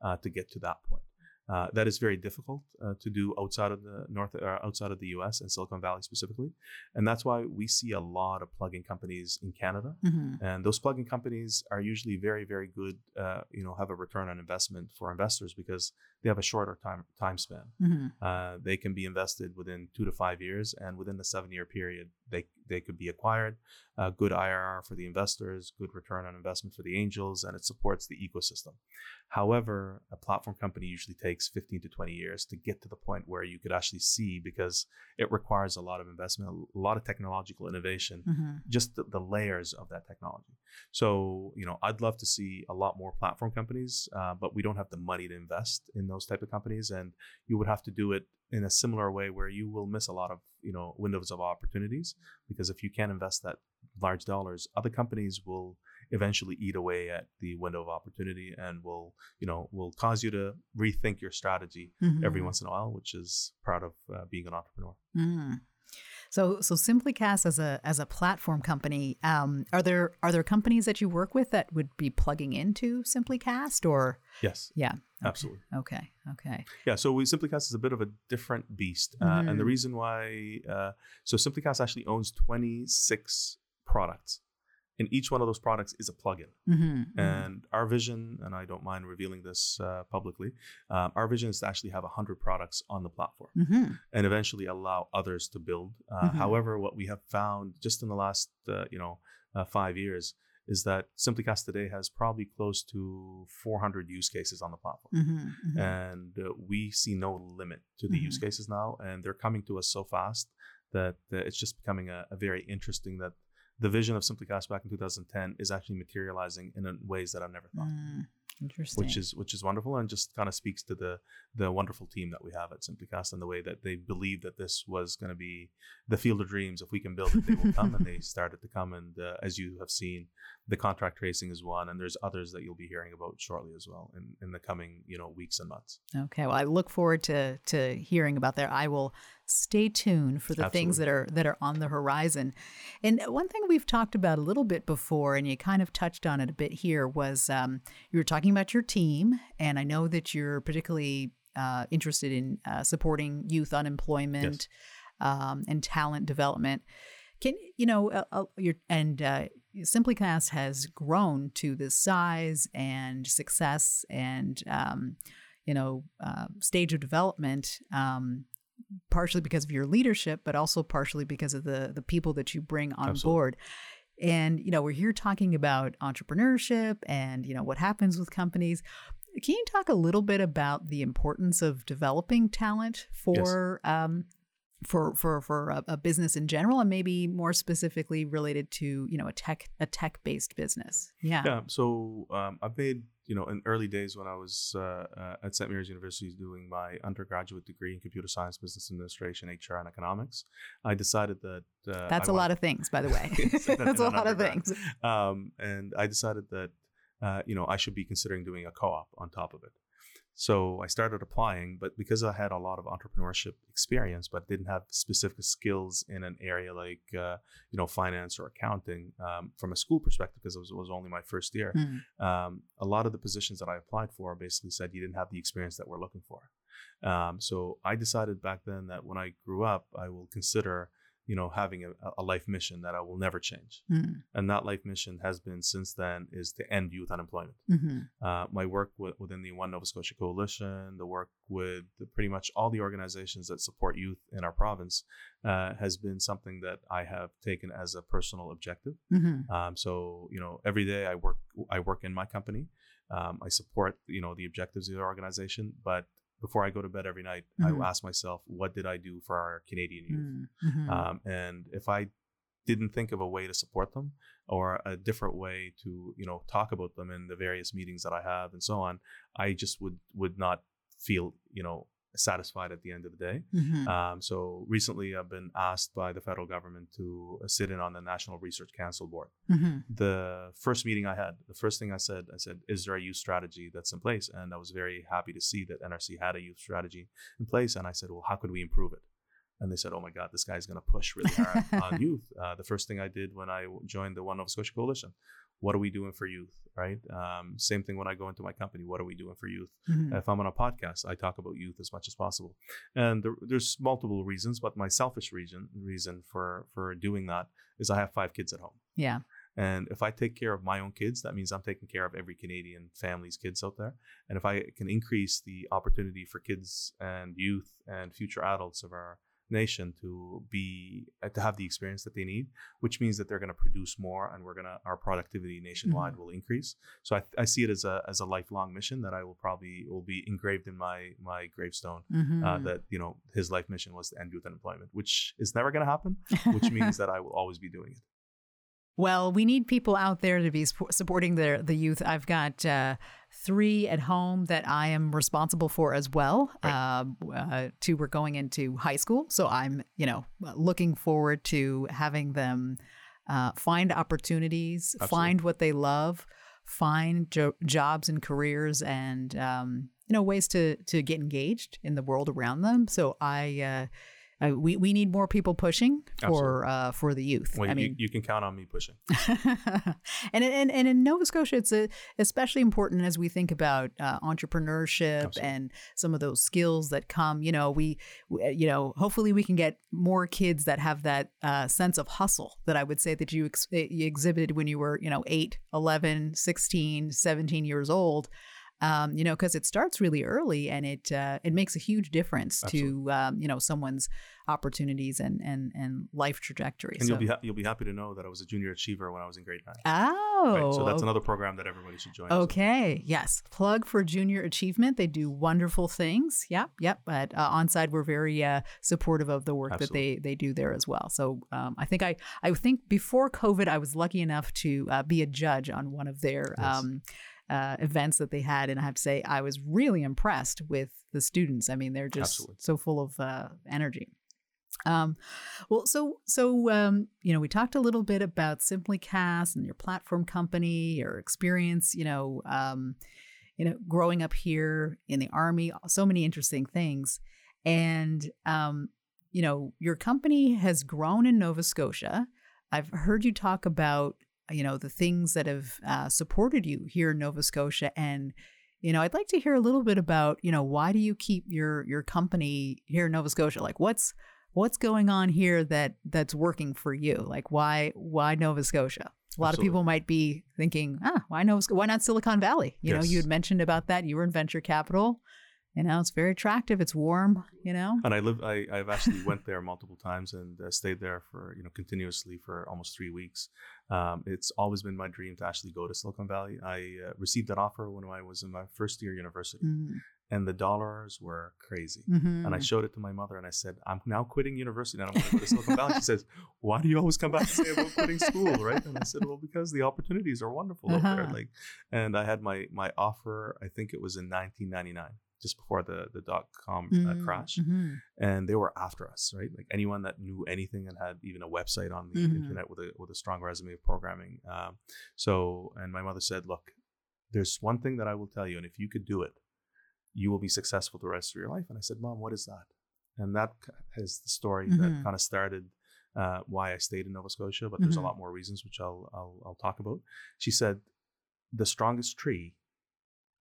[SPEAKER 2] uh, to get to that point. Uh, that is very difficult uh, to do outside of the north, or outside of the U.S. and Silicon Valley specifically, and that's why we see a lot of plug-in companies in Canada.
[SPEAKER 1] Mhm.
[SPEAKER 2] And those plug-in companies are usually very, very good. Uh, you know, have a return on investment for investors because they have a shorter time time span.
[SPEAKER 1] Mhm.
[SPEAKER 2] Uh, they can be invested within two to five years, and within the seven year period, they they could be acquired. Uh, good IRR for the investors, good return on investment for the angels, and it supports the ecosystem. However, a platform company usually takes 15 to 20 years to get to the point where you could actually see because it requires a lot of investment, a lot of technological innovation,
[SPEAKER 1] Mhm.
[SPEAKER 2] just the, the layers of that technology. So, you know, I'd love to see a lot more platform companies, uh, but we don't have the money to invest in those type of companies, and you would have to do it in a similar way where you will miss a lot of you know windows of opportunities because if you can't invest that large dollars, other companies will eventually eat away at the window of opportunity and will you know will cause you to rethink your strategy every
[SPEAKER 1] Mhm.
[SPEAKER 2] once in a while, which is part of uh, being an entrepreneur.
[SPEAKER 1] Mm. So, so Simplycast as a as a platform company, um, are there are there companies that you work with that would be plugging into Simplycast, or?
[SPEAKER 2] Yes,
[SPEAKER 1] yeah, okay.
[SPEAKER 2] absolutely.
[SPEAKER 1] Okay, okay,
[SPEAKER 2] Yeah, so we Simplycast is a bit of a different beast, uh, and the
[SPEAKER 1] Mhm.
[SPEAKER 2] reason why, uh, so Simplycast actually owns 26 products, and each one of those products is a plugin.
[SPEAKER 1] hmm
[SPEAKER 2] And our vision, and I don't mind revealing this uh, publicly, um, our vision is to actually have 100 products on the platform
[SPEAKER 1] hmm
[SPEAKER 2] and eventually allow others to build. Uh,
[SPEAKER 1] Mhm.
[SPEAKER 2] However, what we have found just in the last, uh, you know, uh, five years is that Simplycast today has probably close to 400 use cases on the platform
[SPEAKER 1] hmm
[SPEAKER 2] and uh, we see no limit to the use cases now and they're coming to us so fast that uh, it's just becoming a, a very interesting that the vision of simplycast back in 2010 is actually materializing in uh, ways that i've never thought
[SPEAKER 1] Mm, interesting.
[SPEAKER 2] which is which is wonderful and just kind of speaks to the the wonderful team that we have at simplycast and the way that they believe that this was going to be the field of dreams if we can build it they will come and they started to come and uh, as you have seen the contact tracing is one and there's others that you'll be hearing about shortly as well in, in the coming you know weeks and months
[SPEAKER 1] Okay, well, I look forward to to hearing about that. I will stay tuned for the things that are that are on the horizon. And one thing we've talked about a little bit before, and you kind of touched on it a bit here, was um, you were talking about your team, and I know that you're particularly uh, interested in uh, supporting youth unemployment um, and talent development. Can you know? Uh, uh, your and uh, Simplycast has grown to this size and success and um, you know uh, stage of development. Um, partially because of your leadership, but also partially because of the the people that you bring on
[SPEAKER 2] Absolutely.
[SPEAKER 1] board. And you know, we're here talking about entrepreneurship and you know what happens with companies. Can you talk a little bit about the importance of developing talent for um, for for for a, a business in general, and maybe more specifically related to you know a tech a tech based business? Yeah.
[SPEAKER 2] Yeah. So um, I've made, you know, in early days when I was uh, uh, at St. Mary's University doing my undergraduate degree in computer science, business administration, HR, and economics, I decided that. Uh,
[SPEAKER 1] That's
[SPEAKER 2] a
[SPEAKER 1] a lot of things, by the way. That's a lot of things.
[SPEAKER 2] um, and I decided that uh, you know I should be considering doing a co-op on top of it. So I started applying, but because I had a lot of entrepreneurship experience, but didn't have specific skills in an area like uh, you know finance or accounting um, from a school perspective, because it was, it was only my first year.
[SPEAKER 1] Mm.
[SPEAKER 2] Um, a lot of the positions that I applied for basically said you didn't have the experience that we're looking for. Um, so I decided back then that when I grew up, I will consider you know having a, a life mission that I will never change
[SPEAKER 1] Mm.
[SPEAKER 2] and that life mission has been since then is to end youth unemployment.
[SPEAKER 1] hmm
[SPEAKER 2] Uh, my work wi- within the One Nova Scotia Coalition, the work with the, pretty much all the organizations that support youth in our province, uh, has been something that I have taken as a personal objective.
[SPEAKER 1] hmm
[SPEAKER 2] Um, so you know, every day I work I work in my company. Um, I support you know the objectives of the organization, but before I go to bed every night, I will
[SPEAKER 1] Mhm.
[SPEAKER 2] ask myself, what did I do for our Canadian youth?
[SPEAKER 1] hmm
[SPEAKER 2] Um, and if I didn't think of a way to support them or a different way to you know talk about them in the various meetings that I have and so on, I just would would not feel you know satisfied at the end of the day.
[SPEAKER 1] hmm
[SPEAKER 2] Um, so recently, I've been asked by the federal government to sit in on the National Research Council board.
[SPEAKER 1] hmm
[SPEAKER 2] The first meeting I had, the first thing I said, I said, "Is there a youth strategy that's in place?" And I was very happy to see that NRC had a youth strategy in place. And I said, "Well, how could we improve it?" And they said, "Oh my God, this guy's going to push really hard on youth." Uh, the first thing I did when I joined the One Nova Scotia Coalition, what are we doing for youth? Right. Um, same thing when I go into my company. What are we doing for youth?
[SPEAKER 1] hmm
[SPEAKER 2] If I'm on a podcast, I talk about youth as much as possible. And there, there's multiple reasons, but my selfish reason reason for for doing that is I have five kids at home.
[SPEAKER 1] Yeah.
[SPEAKER 2] And if I take care of my own kids, that means I'm taking care of every Canadian family's kids out there. And if I can increase the opportunity for kids and youth and future adults of our nation to be uh, to have the experience that they need, which means that they're going to produce more, and we're going to our productivity nationwide will increase. So I, I see it as a as a lifelong mission that I will probably will be engraved in my my gravestone.
[SPEAKER 1] hmm
[SPEAKER 2] Uh, that you know his life mission was to end youth unemployment, which is never going to happen. Which means that I will always be doing it.
[SPEAKER 1] Well, we need people out there to be supporting the the youth. I've got uh, three at home that I am responsible for as well.
[SPEAKER 2] Right.
[SPEAKER 1] Um, uh, two were going into high school, so I'm you know looking forward to having them uh, find opportunities,
[SPEAKER 2] Absolutely.
[SPEAKER 1] find what they love, find jo- jobs and careers, and um, you know ways to to get engaged in the world around them. So I. Uh, uh, we, we need more people pushing for uh, for the youth.
[SPEAKER 2] Well,
[SPEAKER 1] I
[SPEAKER 2] you,
[SPEAKER 1] mean,
[SPEAKER 2] you can count on me pushing.
[SPEAKER 1] and, and and in Nova Scotia, it's a, especially important as we think about uh, entrepreneurship
[SPEAKER 2] Absolutely.
[SPEAKER 1] and some of those skills that come. You know, we, we- you know, hopefully we can get more kids that have that uh, sense of hustle that I would say that you, ex- you exhibited when you were, you know, 8, 11, 16, 17 years old. Um, you know, because it starts really early and it uh, it makes a huge difference to um, you know someone's opportunities and and and life trajectory.
[SPEAKER 2] And
[SPEAKER 1] so.
[SPEAKER 2] you'll be ha- you'll be happy to know that I was a junior achiever when I was in grade nine.
[SPEAKER 1] oh,
[SPEAKER 2] Right, so that's another program that everybody should join.
[SPEAKER 1] Okay. Yes. Plug for Junior Achievement. They do wonderful things. Yep. Yep. But uh, Onside, we're very uh, supportive of the work that they they do there as well. So um, I think I I think before COVID, I was lucky enough to uh, be a judge on one of their.
[SPEAKER 2] Yes.
[SPEAKER 1] Um, uh, events that they had, and I have to say, I was really impressed with the students. I mean, they're just
[SPEAKER 2] Absolutely.
[SPEAKER 1] so full of uh, energy. Um, well, so so um, you know, we talked a little bit about SimplyCast and your platform company, your experience. You know, um, you know, growing up here in the army, so many interesting things, and um, you know, your company has grown in Nova Scotia. I've heard you talk about you know the things that have uh, supported you here in Nova Scotia and you know I'd like to hear a little bit about you know why do you keep your your company here in Nova Scotia like what's what's going on here that that's working for you? Like why why Nova Scotia? A lot
[SPEAKER 2] Absolutely.
[SPEAKER 1] of people might be thinking, ah, why Nova? Why not Silicon Valley? You know, you had mentioned about that. You were in venture capital. You know, it's very attractive. It's warm. You know.
[SPEAKER 2] And I live. I, I've actually went there multiple times and uh, stayed there for you know continuously for almost three weeks. Um, it's always been my dream to actually go to Silicon Valley. I uh, received that offer when I was in my first year university,
[SPEAKER 1] Mm,
[SPEAKER 2] and the dollars were crazy.
[SPEAKER 1] mhm.
[SPEAKER 2] And I showed it to my mother, and I said, "I'm now quitting university, and I'm going to go to Silicon Valley." She says, "Why do you always come back and say about quitting school, right?" And I said, "Well, because the opportunities are wonderful over there."
[SPEAKER 1] Uh-huh.
[SPEAKER 2] Like, and I had my my offer. I think it was in 1999, just before the the dot com uh,
[SPEAKER 1] Mm,
[SPEAKER 2] crash,
[SPEAKER 1] mhm.
[SPEAKER 2] and they were after us, right? Like anyone that knew anything and had even a website on the
[SPEAKER 1] Mhm.
[SPEAKER 2] internet with a with a strong resume of programming. Um, so, and my mother said, "Look, there's one thing that I will tell you, and if you could do it, you will be successful the rest of your life." And I said, "Mom, what is that?" And that is the story that kind of started uh, why I stayed in Nova Scotia. But there's a lot more reasons, which I'll I'll, I'll talk about. She said, "The strongest tree."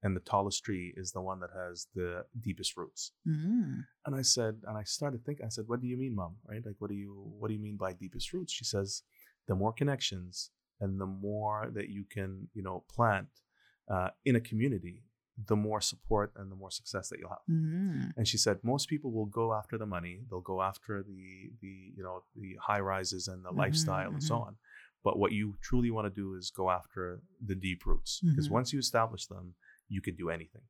[SPEAKER 2] And the tallest tree is the one that has the deepest roots.
[SPEAKER 1] Mm.
[SPEAKER 2] And I said, and I started thinking, I said, what do you mean, mom? Right? Like, what do you, what do you mean by deepest roots? She says, the more connections and the more that you can, you know, plant uh, in a community, the more support and the more success that you'll have.
[SPEAKER 1] Mm.
[SPEAKER 2] And she said, most people will go after the money, they'll go after the, the, you know, the high rises and the
[SPEAKER 1] Mhm,
[SPEAKER 2] lifestyle and so
[SPEAKER 1] mhm.
[SPEAKER 2] on. But what you truly want to do is go after the deep roots because
[SPEAKER 1] Mhm.
[SPEAKER 2] once you establish them, you can do anything.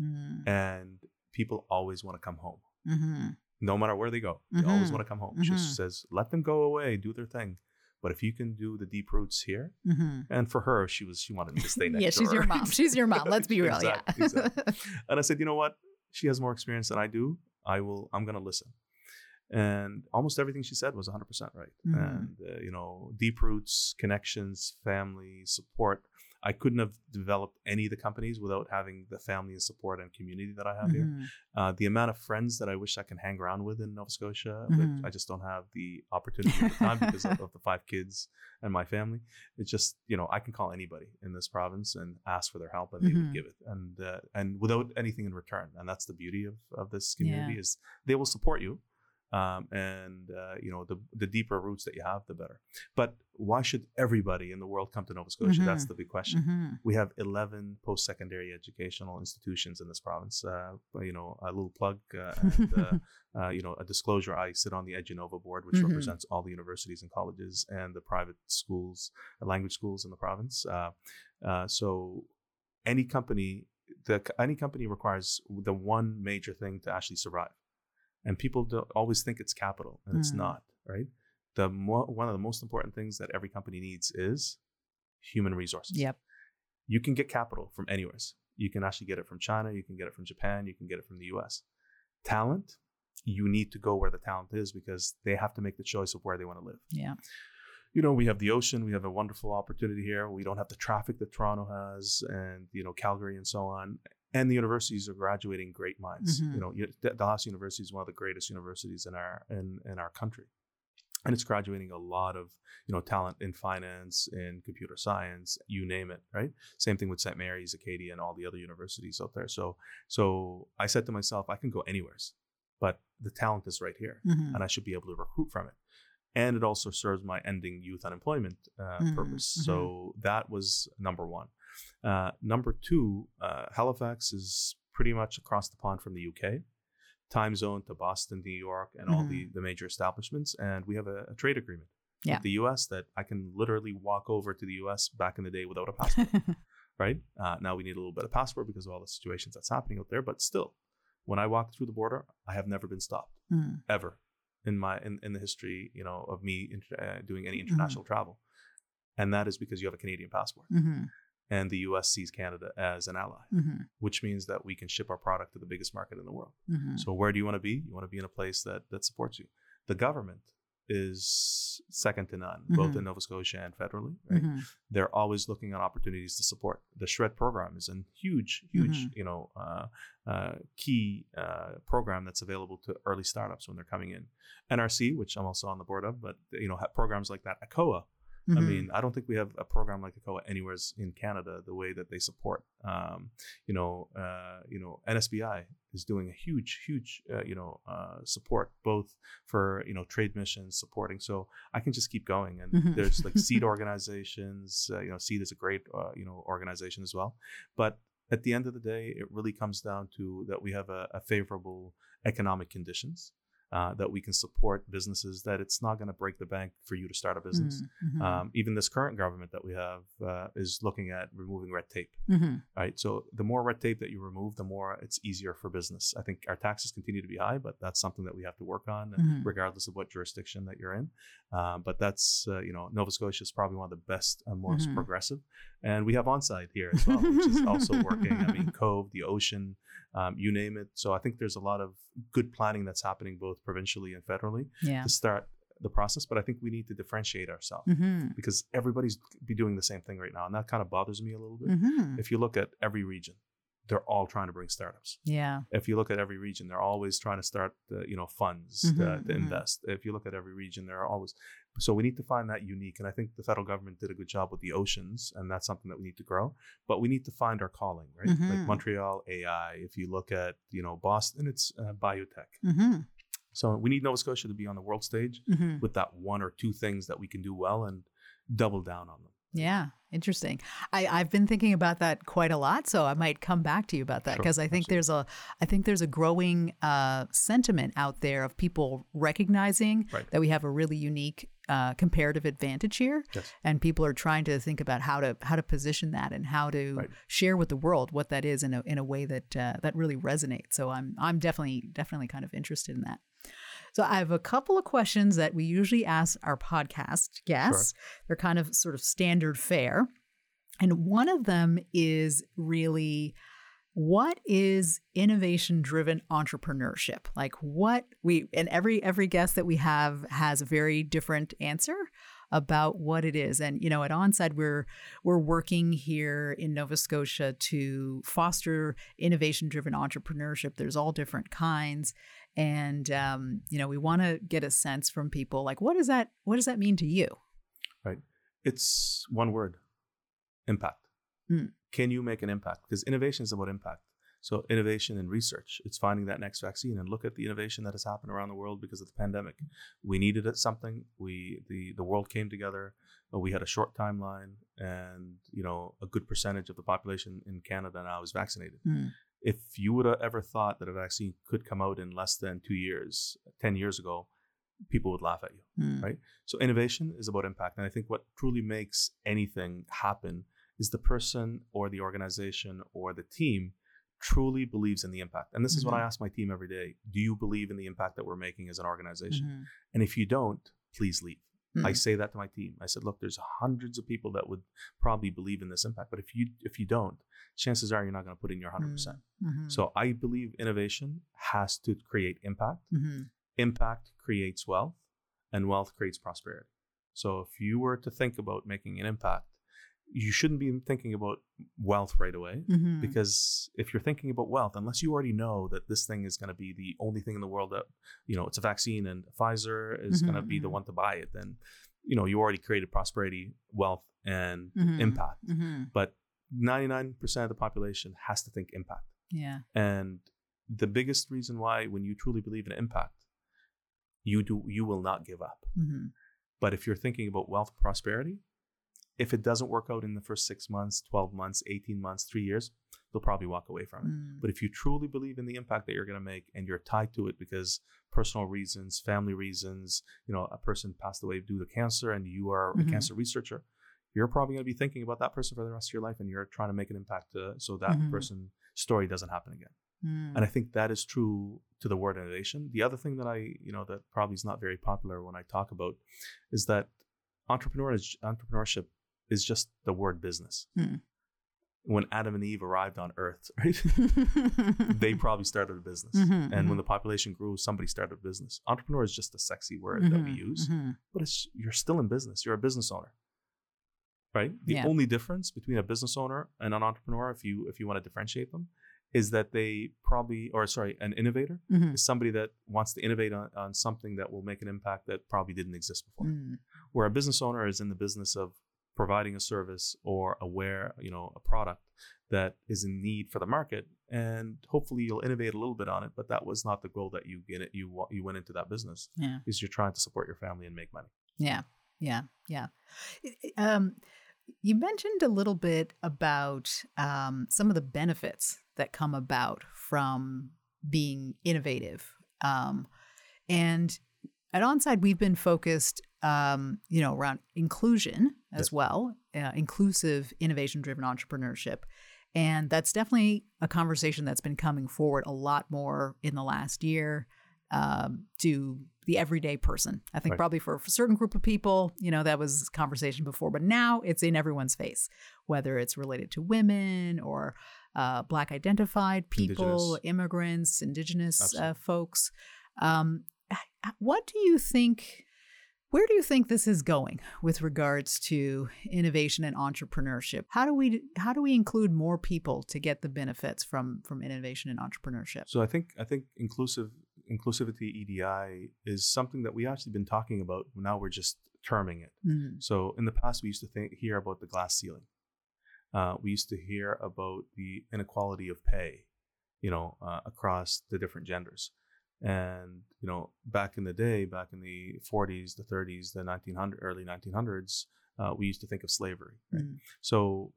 [SPEAKER 1] Mm.
[SPEAKER 2] And people always want to come home
[SPEAKER 1] Mhm.
[SPEAKER 2] no matter where they go. They always
[SPEAKER 1] Mhm.
[SPEAKER 2] want to come home. She
[SPEAKER 1] Mhm.
[SPEAKER 2] says, let them go away, do their thing. But if you can do the deep roots here,
[SPEAKER 1] Mhm.
[SPEAKER 2] and for her, she was she wanted me to stay next
[SPEAKER 1] yeah, she's your mom. She's your mom. Let's be real.
[SPEAKER 2] Exactly,
[SPEAKER 1] yeah.
[SPEAKER 2] exactly. And I said, you know what? She has more experience than I do. I will. I'm gonna listen. And almost everything she said was 100% right.
[SPEAKER 1] Mhm.
[SPEAKER 2] And uh, you know, deep roots, connections, family support. I couldn't have developed any of the companies without having the family and support and community that I have here
[SPEAKER 1] Mhm.
[SPEAKER 2] uh, the amount of friends that I wish I can hang around with in Nova Scotia,
[SPEAKER 1] Mhm.
[SPEAKER 2] but I just don't have the opportunity at the time because of, of the five kids and my family. It's just you know I can call anybody in this province and ask for their help, and they
[SPEAKER 1] Mhm.
[SPEAKER 2] would give it, and uh, and without anything in return. And that's the beauty of of this community
[SPEAKER 1] Yeah.
[SPEAKER 2] is they will support you. Um, and uh, you know the the deeper roots that you have, the better. But why should everybody in the world come to Nova Scotia? That's
[SPEAKER 1] Mhm.
[SPEAKER 2] the big question
[SPEAKER 1] Mhm.
[SPEAKER 2] we have 11 post-secondary educational institutions in this province uh, you know a little plug uh, and uh, uh, you know a disclosure i sit on the EduNova board which
[SPEAKER 1] Mhm.
[SPEAKER 2] represents all the universities and colleges and the private schools uh, language schools in the province uh, uh, so any company the any company requires the one major thing to actually survive and people don't always think it's capital and it's
[SPEAKER 1] Mm.
[SPEAKER 2] not right the mo- one of the most important things that every company needs is human resources
[SPEAKER 1] Yep.
[SPEAKER 2] you can get capital from anywhere. You can actually get it from China, you can get it from Japan, you can get it from the US. Talent, you need to go where the talent is because they have to make the choice of where they want to live.
[SPEAKER 1] Yeah.
[SPEAKER 2] You know, we have the ocean, we have a wonderful opportunity here. We don't have the traffic that Toronto has and, you know, Calgary and so on. And the universities are graduating great minds.
[SPEAKER 1] Mhm.
[SPEAKER 2] You know, U- D- Dalhousie University is one of the greatest universities in our in, in our country. And it's graduating a lot of, you know, talent in finance, in computer science, you name it, right? Same thing with St. Mary's, Acadia, and all the other universities out there. So, so I said to myself, I can go anywheres, but the talent is right here,
[SPEAKER 1] Mhm.
[SPEAKER 2] and I should be able to recruit from it. And it also serves my ending youth unemployment uh,
[SPEAKER 1] Mhm,
[SPEAKER 2] purpose.
[SPEAKER 1] mhm.
[SPEAKER 2] So that was number one. Uh, number two, uh, Halifax is pretty much across the pond from the UK, time zone to Boston, New York, and all the, the major establishments. And we have a, a trade agreement
[SPEAKER 1] Yeah.
[SPEAKER 2] with the US that I can literally walk over to the US back in the day without a passport right? Uh, now we need a little bit of passport because of all the situations that's happening out there. But still, when I walk through the border, I have never been stopped
[SPEAKER 1] Mm.
[SPEAKER 2] ever in my in, in the history, you know, of me inter- uh, doing any
[SPEAKER 1] Mhm.
[SPEAKER 2] international travel, and that is because you have a Canadian passport,
[SPEAKER 1] Mhm.
[SPEAKER 2] And the U.S. sees Canada as an ally,
[SPEAKER 1] Mhm.
[SPEAKER 2] which means that we can ship our product to the biggest market in the world.
[SPEAKER 1] Mhm.
[SPEAKER 2] So where do you want to be? You want to be in a place that that supports you. The government is second to none, both
[SPEAKER 1] Mhm.
[SPEAKER 2] in Nova Scotia and federally. Right?
[SPEAKER 1] Mhm.
[SPEAKER 2] they're always looking at opportunities to support. The SR&ED program is a huge, huge,
[SPEAKER 1] Mhm.
[SPEAKER 2] you know, uh, uh, key uh, program that's available to early startups when they're coming in. NRC, which I'm also on the board of, but you know, have programs like that. ACOA I
[SPEAKER 1] Mhm.
[SPEAKER 2] mean, I don't think we have a program like ACOA anywhere in Canada the way that they support. Um, you know, uh, you know, NSBI is doing a huge, huge, uh, you know, uh, support both for you know trade missions supporting. So I can just keep going, and
[SPEAKER 1] Mhm.
[SPEAKER 2] there's like CEED organizations. Uh, you know, CEED is a great uh, you know organization as well. But at the end of the day, it really comes down to that we have a, a favorable economic conditions. Uh, that we can support businesses that it's not going to break the bank for you to start a business.
[SPEAKER 1] Mhm.
[SPEAKER 2] Um, even this current government that we have uh, is looking at removing red tape.
[SPEAKER 1] Mhm.
[SPEAKER 2] Right. So the more red tape that you remove, the more it's easier for business. I think our taxes continue to be high, but that's something that we have to work on,
[SPEAKER 1] Mhm.
[SPEAKER 2] regardless of what jurisdiction that you're in. Um, but that's uh, you know Nova Scotia is probably one of the best and most
[SPEAKER 1] Mhm.
[SPEAKER 2] progressive, and we have Onside here as well, which is also working. I mean, Cove, the ocean, um, you name it. So I think there's a lot of good planning that's happening both provincially and federally
[SPEAKER 1] Yeah.
[SPEAKER 2] to start the process. But I think we need to differentiate ourselves
[SPEAKER 1] Mhm.
[SPEAKER 2] because everybody's be doing the same thing right now, and that kind of bothers me a little bit.
[SPEAKER 1] Mhm.
[SPEAKER 2] If you look at every region, they're all trying to bring startups.
[SPEAKER 1] Yeah.
[SPEAKER 2] If you look at every region, they're always trying to start, uh, you know, funds
[SPEAKER 1] Mhm,
[SPEAKER 2] to, to invest. If you look at every region, there are always. So we need to find that unique, and I think the federal government did a good job with the oceans, and that's something that we need to grow. But we need to find our calling, right?
[SPEAKER 1] Mhm.
[SPEAKER 2] Like Montreal AI. If you look at, you know, Boston, it's uh, biotech.
[SPEAKER 1] Mhm.
[SPEAKER 2] So we need Nova Scotia to be on the world stage
[SPEAKER 1] Mhm.
[SPEAKER 2] with that one or two things that we can do well and double down on them.
[SPEAKER 1] Yeah, interesting. I, I've been thinking about that quite a lot, so I might come back to you about that
[SPEAKER 2] Sure,
[SPEAKER 1] because I think
[SPEAKER 2] absolutely.
[SPEAKER 1] there's a I think there's a growing uh, sentiment out there of people recognizing
[SPEAKER 2] Right.
[SPEAKER 1] that we have a really unique uh, comparative advantage here,
[SPEAKER 2] Yes.
[SPEAKER 1] and people are trying to think about how to how to position that and how to
[SPEAKER 2] Right.
[SPEAKER 1] share with the world what that is in a in a way that uh, that really resonates. So I'm I'm definitely definitely kind of interested in that. So I have a couple of questions that we usually ask our podcast guests. They're kind of sort of standard fare. And one of them is really what is innovation driven entrepreneurship? Like what we and every every guest that we have has a very different answer about what it is. And you know, at Onside we're we're working here in Nova Scotia to foster innovation driven entrepreneurship. There's all different kinds and um, you know we want to get a sense from people like what does that what does that mean to you Right.
[SPEAKER 2] It's one word impact.
[SPEAKER 1] Mm.
[SPEAKER 2] Can you make an impact? Because innovation is about impact. So, innovation and research, it's finding that next vaccine. And look at the innovation that has happened around the world because of the pandemic. We needed it something. We the the world came together. uh, We had a short timeline, and you know a good percentage of the population in Canada now is vaccinated.
[SPEAKER 1] Mm.
[SPEAKER 2] If you would have ever thought that a vaccine could come out in less than two years, ten years ago, people would laugh at you.
[SPEAKER 1] Mm.
[SPEAKER 2] Right. So innovation is about impact. And I think what truly makes anything happen is the person or the organization or the team truly believes in the impact. And this is what I
[SPEAKER 1] Mhm.
[SPEAKER 2] ask my team every day. Do you believe in the impact that we're making as an organization?
[SPEAKER 1] Mhm.
[SPEAKER 2] And if you don't, please leave. I
[SPEAKER 1] Mm.
[SPEAKER 2] say that to my team. I said, look, there's hundreds of people that would probably believe in this impact. But if you if you don't, chances are you're not going to put in your 100%.
[SPEAKER 1] Mhm.
[SPEAKER 2] So I believe innovation has to create impact
[SPEAKER 1] Mhm.
[SPEAKER 2] impact creates wealth and wealth creates prosperity. So if you were to think about making an impact, you shouldn't be thinking about wealth right away
[SPEAKER 1] Mhm.
[SPEAKER 2] because if you're thinking about wealth, unless you already know that this thing is going to be the only thing in the world that, you know, it's a vaccine and Pfizer is going to be the
[SPEAKER 1] mhm.
[SPEAKER 2] one to buy it, then, you know, you already created prosperity, wealth, and
[SPEAKER 1] Mhm.
[SPEAKER 2] impact.
[SPEAKER 1] Mhm.
[SPEAKER 2] But 99% of the population has to think impact.
[SPEAKER 1] Yeah.
[SPEAKER 2] And the biggest reason why, when you truly believe in impact, you do you will not give up.
[SPEAKER 1] Mhm.
[SPEAKER 2] But if you're thinking about wealth prosperity, if it doesn't work out in the first six months, twelve months, eighteen months, three years, they'll probably walk away from it.
[SPEAKER 1] Mm.
[SPEAKER 2] But if you truly believe in the impact that you're going to make and you're tied to it because personal reasons, family reasons, you know, a person passed away due to cancer and you are
[SPEAKER 1] Mhm.
[SPEAKER 2] a cancer researcher, you're probably going to be thinking about that person for the rest of your life and you're trying to make an impact uh, so that
[SPEAKER 1] Mhm.
[SPEAKER 2] person's story doesn't happen again.
[SPEAKER 1] Mm.
[SPEAKER 2] And I think that is true to the word innovation. The other thing that I, you know, that probably is not very popular when I talk about is that entrepreneur entrepreneurship is just the word business.
[SPEAKER 1] Hmm.
[SPEAKER 2] When Adam and Eve arrived on Earth, right? they probably started a business.
[SPEAKER 1] Mhm,
[SPEAKER 2] and
[SPEAKER 1] mhm.
[SPEAKER 2] when the population grew, somebody started a business. Entrepreneur is just a sexy word that we
[SPEAKER 1] Mhm,
[SPEAKER 2] use,
[SPEAKER 1] mhm.
[SPEAKER 2] but it's you're still in business. You're a business owner. Right? The
[SPEAKER 1] Yeah.
[SPEAKER 2] only difference between a business owner and an entrepreneur, if you if you want to differentiate them, is that they probably, or sorry, an innovator
[SPEAKER 1] Mhm.
[SPEAKER 2] is somebody that wants to innovate on, on something that will make an impact that probably didn't exist before.
[SPEAKER 1] Mm.
[SPEAKER 2] Where a business owner is in the business of providing a service or aware, you know, a product that is in need for the market, and hopefully you'll innovate a little bit on it. But that was not the goal that you get it. You you went into that business
[SPEAKER 1] Yeah.
[SPEAKER 2] because you're trying to support your family and make money.
[SPEAKER 1] Yeah, yeah, yeah. Um, you mentioned a little bit about um, some of the benefits that come about from being innovative, um, and at Onside we've been focused, um, you know, around inclusion as well, uh, inclusive, innovation-driven entrepreneurship. And that's definitely a conversation that's been coming forward a lot more in the last year um, to the everyday person. I think
[SPEAKER 2] Right.
[SPEAKER 1] probably for, for a certain group of people, you know, that was conversation before, but now it's in everyone's face, whether it's related to women or uh, Black identified people,
[SPEAKER 2] Indigenous.
[SPEAKER 1] immigrants, Indigenous uh,
[SPEAKER 2] folks.
[SPEAKER 1] Um, what do you think? Where do you think this is going with regards to innovation and entrepreneurship? How do we how do we include more people to get the benefits from from innovation and entrepreneurship?
[SPEAKER 2] So I think I think inclusive inclusivity EDI is something that we actually been talking about. Now we're just terming it.
[SPEAKER 1] Mhm.
[SPEAKER 2] So in the past, we used to think, hear about the glass ceiling. Uh, we used to hear about the inequality of pay, you know, uh, across the different genders. And you know, back in the day, back in the 40s, the 30s, the 1900 early 1900s, uh, we used to think of slavery. Right?
[SPEAKER 1] Mhm.
[SPEAKER 2] So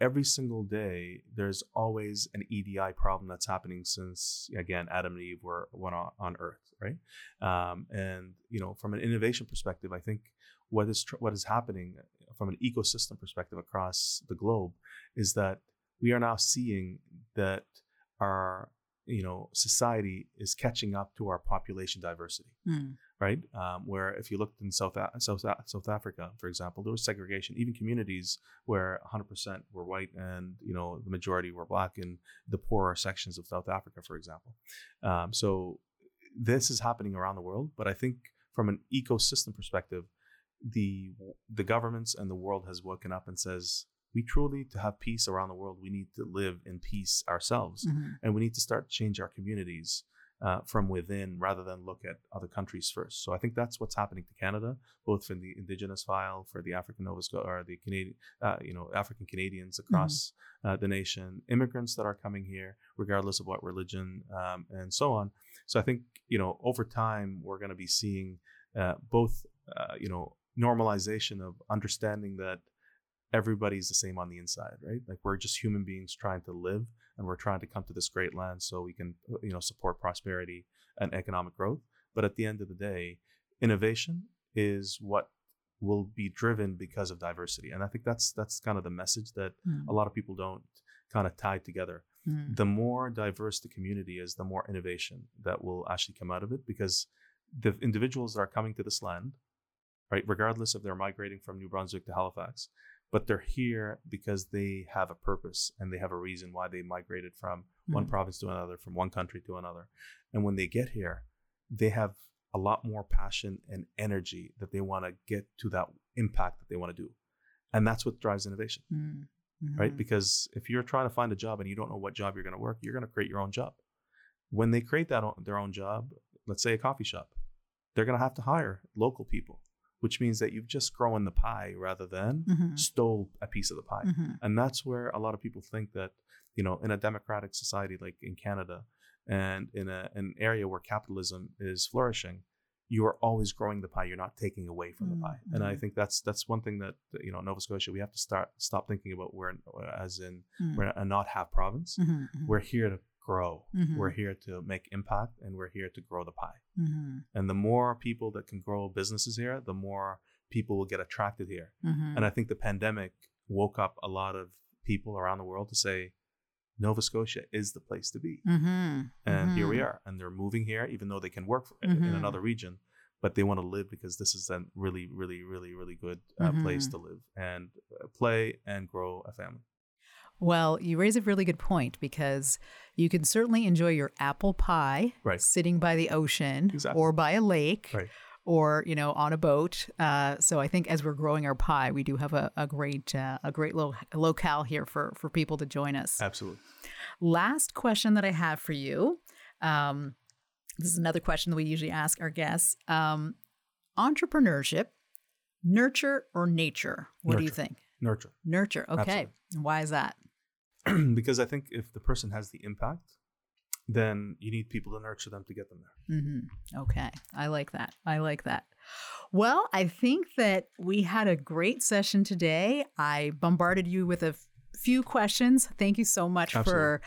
[SPEAKER 2] every single day, there's always an EDI problem that's happening since again Adam and Eve were went on, on Earth, right? Um, and you know, from an innovation perspective, I think what is tr- what is happening from an ecosystem perspective across the globe is that we are now seeing that our you know society is catching up to our population diversity
[SPEAKER 1] Mm.
[SPEAKER 2] right? Um, where if you looked in South South South Africa, for example, there was segregation. Even communities where 100% were white and you know the majority were black in the poorer sections of South Africa, for example. Um, so this is happening around the world, but I think from an ecosystem perspective, the the governments and the world has woken up and says we truly to have peace around the world we need to live in peace ourselves
[SPEAKER 1] Mhm.
[SPEAKER 2] and we need to start to change our communities uh, from within rather than look at other countries first. So I think that's what's happening to Canada, both for the Indigenous file, for the African Nova Scotia, or the Canadian, uh, you know, African Canadians across uh, the nation, immigrants that are coming here, regardless of what religion, um, and so on. So I think you know over time we're going to be seeing uh, both, uh, you know, normalization of understanding that everybody's the same on the inside, right? Like we're just human beings trying to live and we're trying to come to this great land so we can, you know, support prosperity and economic growth. But at the end of the day, innovation is what will be driven because of diversity. And I think that's that's kind of the message that
[SPEAKER 1] Mm.
[SPEAKER 2] a lot of people don't kind of tie together.
[SPEAKER 1] Mm.
[SPEAKER 2] The more diverse the community is, the more innovation that will actually come out of it because the individuals that are coming to this land, right, regardless if they're migrating from New Brunswick to Halifax, but they're here because they have a purpose and they have a reason why they migrated from one
[SPEAKER 1] Mm.
[SPEAKER 2] province to another, from one country to another. And when they get here, they have a lot more passion and energy that they want to get to that impact that they want to do. And that's what drives innovation,
[SPEAKER 1] Mm.
[SPEAKER 2] right?
[SPEAKER 1] Mhm.
[SPEAKER 2] Because if you're trying to find a job and you don't know what job you're going to work, you're going to create your own job. When they create that o- their own job, let's say a coffee shop, they're going to have to hire local people, which means that you've just grown the pie rather than
[SPEAKER 1] Mhm.
[SPEAKER 2] stole a piece of the pie.
[SPEAKER 1] Mhm.
[SPEAKER 2] And that's where a lot of people think that, you know, in a democratic society like in Canada and in a, an area where capitalism is flourishing, you are always growing the pie. You're not taking away from the
[SPEAKER 1] Mm,
[SPEAKER 2] pie. And I
[SPEAKER 1] mhm.
[SPEAKER 2] think that's that's one thing that you know Nova Scotia we have to start stop thinking about we're as in
[SPEAKER 1] Mm.
[SPEAKER 2] we're a not have province.
[SPEAKER 1] Mhm. Mhm.
[SPEAKER 2] We're here to grow.
[SPEAKER 1] Mhm.
[SPEAKER 2] We're here to make impact, and we're here to grow the pie.
[SPEAKER 1] Mhm.
[SPEAKER 2] And the more people that can grow businesses here, the more people will get attracted here.
[SPEAKER 1] Mhm.
[SPEAKER 2] And I think the pandemic woke up a lot of people around the world to say, Nova Scotia is the place to be.
[SPEAKER 1] Mhm.
[SPEAKER 2] And here we
[SPEAKER 1] Mhm.
[SPEAKER 2] are. And they're moving here, even though they can work for, in another region, but they want to live because this is a really, really, really, really good uh, place to live and uh, play and grow a family.
[SPEAKER 1] Well, you raise a really good point because you can certainly enjoy your apple pie
[SPEAKER 2] Right.
[SPEAKER 1] sitting by the ocean
[SPEAKER 2] Exactly.
[SPEAKER 1] or by a lake
[SPEAKER 2] Right.
[SPEAKER 1] or you know on a boat. Uh, so I think as we're growing our pie, we do have a, a great uh, a great little locale here for for people to join us.
[SPEAKER 2] Absolutely.
[SPEAKER 1] Last question that I have for you. Um, this is another question that we usually ask our guests. Um, entrepreneurship, nurture or nature? What do you think?
[SPEAKER 2] Nurture.
[SPEAKER 1] Nurture. Okay.
[SPEAKER 2] Absolutely.
[SPEAKER 1] Why is that?
[SPEAKER 2] because I think if the person has the impact, then you need people to nurture them to get them there.
[SPEAKER 1] hmm Okay. I like that. I like that. Well, I think that we had a great session today. I bombarded you with a f- few questions. Thank you so much for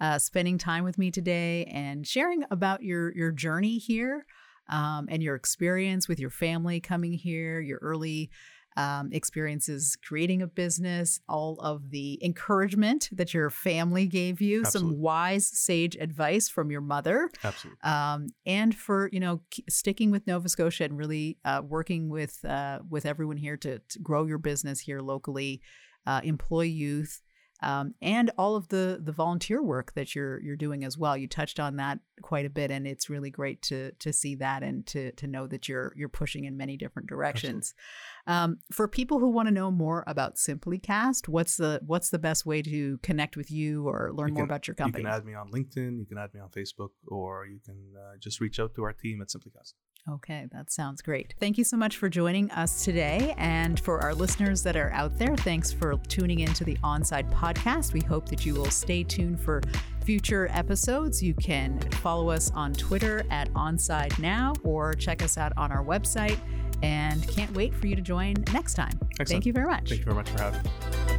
[SPEAKER 1] uh, spending time with me today and sharing about your your journey here um, and your experience with your family coming here, your early um, experiences creating a business, all of the encouragement that your family gave you,
[SPEAKER 2] Absolutely.
[SPEAKER 1] some wise sage advice from your mother
[SPEAKER 2] Absolutely.
[SPEAKER 1] um, and for you know sticking with Nova Scotia and really uh, working with uh, with everyone here to, to grow your business here locally, uh, employ youth, um, and all of the the volunteer work that you're you're doing as well. You touched on that quite a bit, and it's really great to to see that and to to know that you're you're pushing in many different directions. Um, for people who want to know more about SimplyCast, what's the what's the best way to connect with you or learn
[SPEAKER 2] You
[SPEAKER 1] more about your company?
[SPEAKER 2] You can add me on LinkedIn. You can add me on Facebook, or you can uh, just reach out to our team at SimplyCast.
[SPEAKER 1] Okay, that sounds great. Thank you so much for joining us today. And for our listeners that are out there, thanks for tuning into the Onside podcast. We hope that you will stay tuned for future episodes. You can follow us on Twitter at Onside Now or check us out on our website. And can't wait for you to join next time.
[SPEAKER 2] Excellent.
[SPEAKER 1] Thank you very much.
[SPEAKER 2] Thank you very much for having me.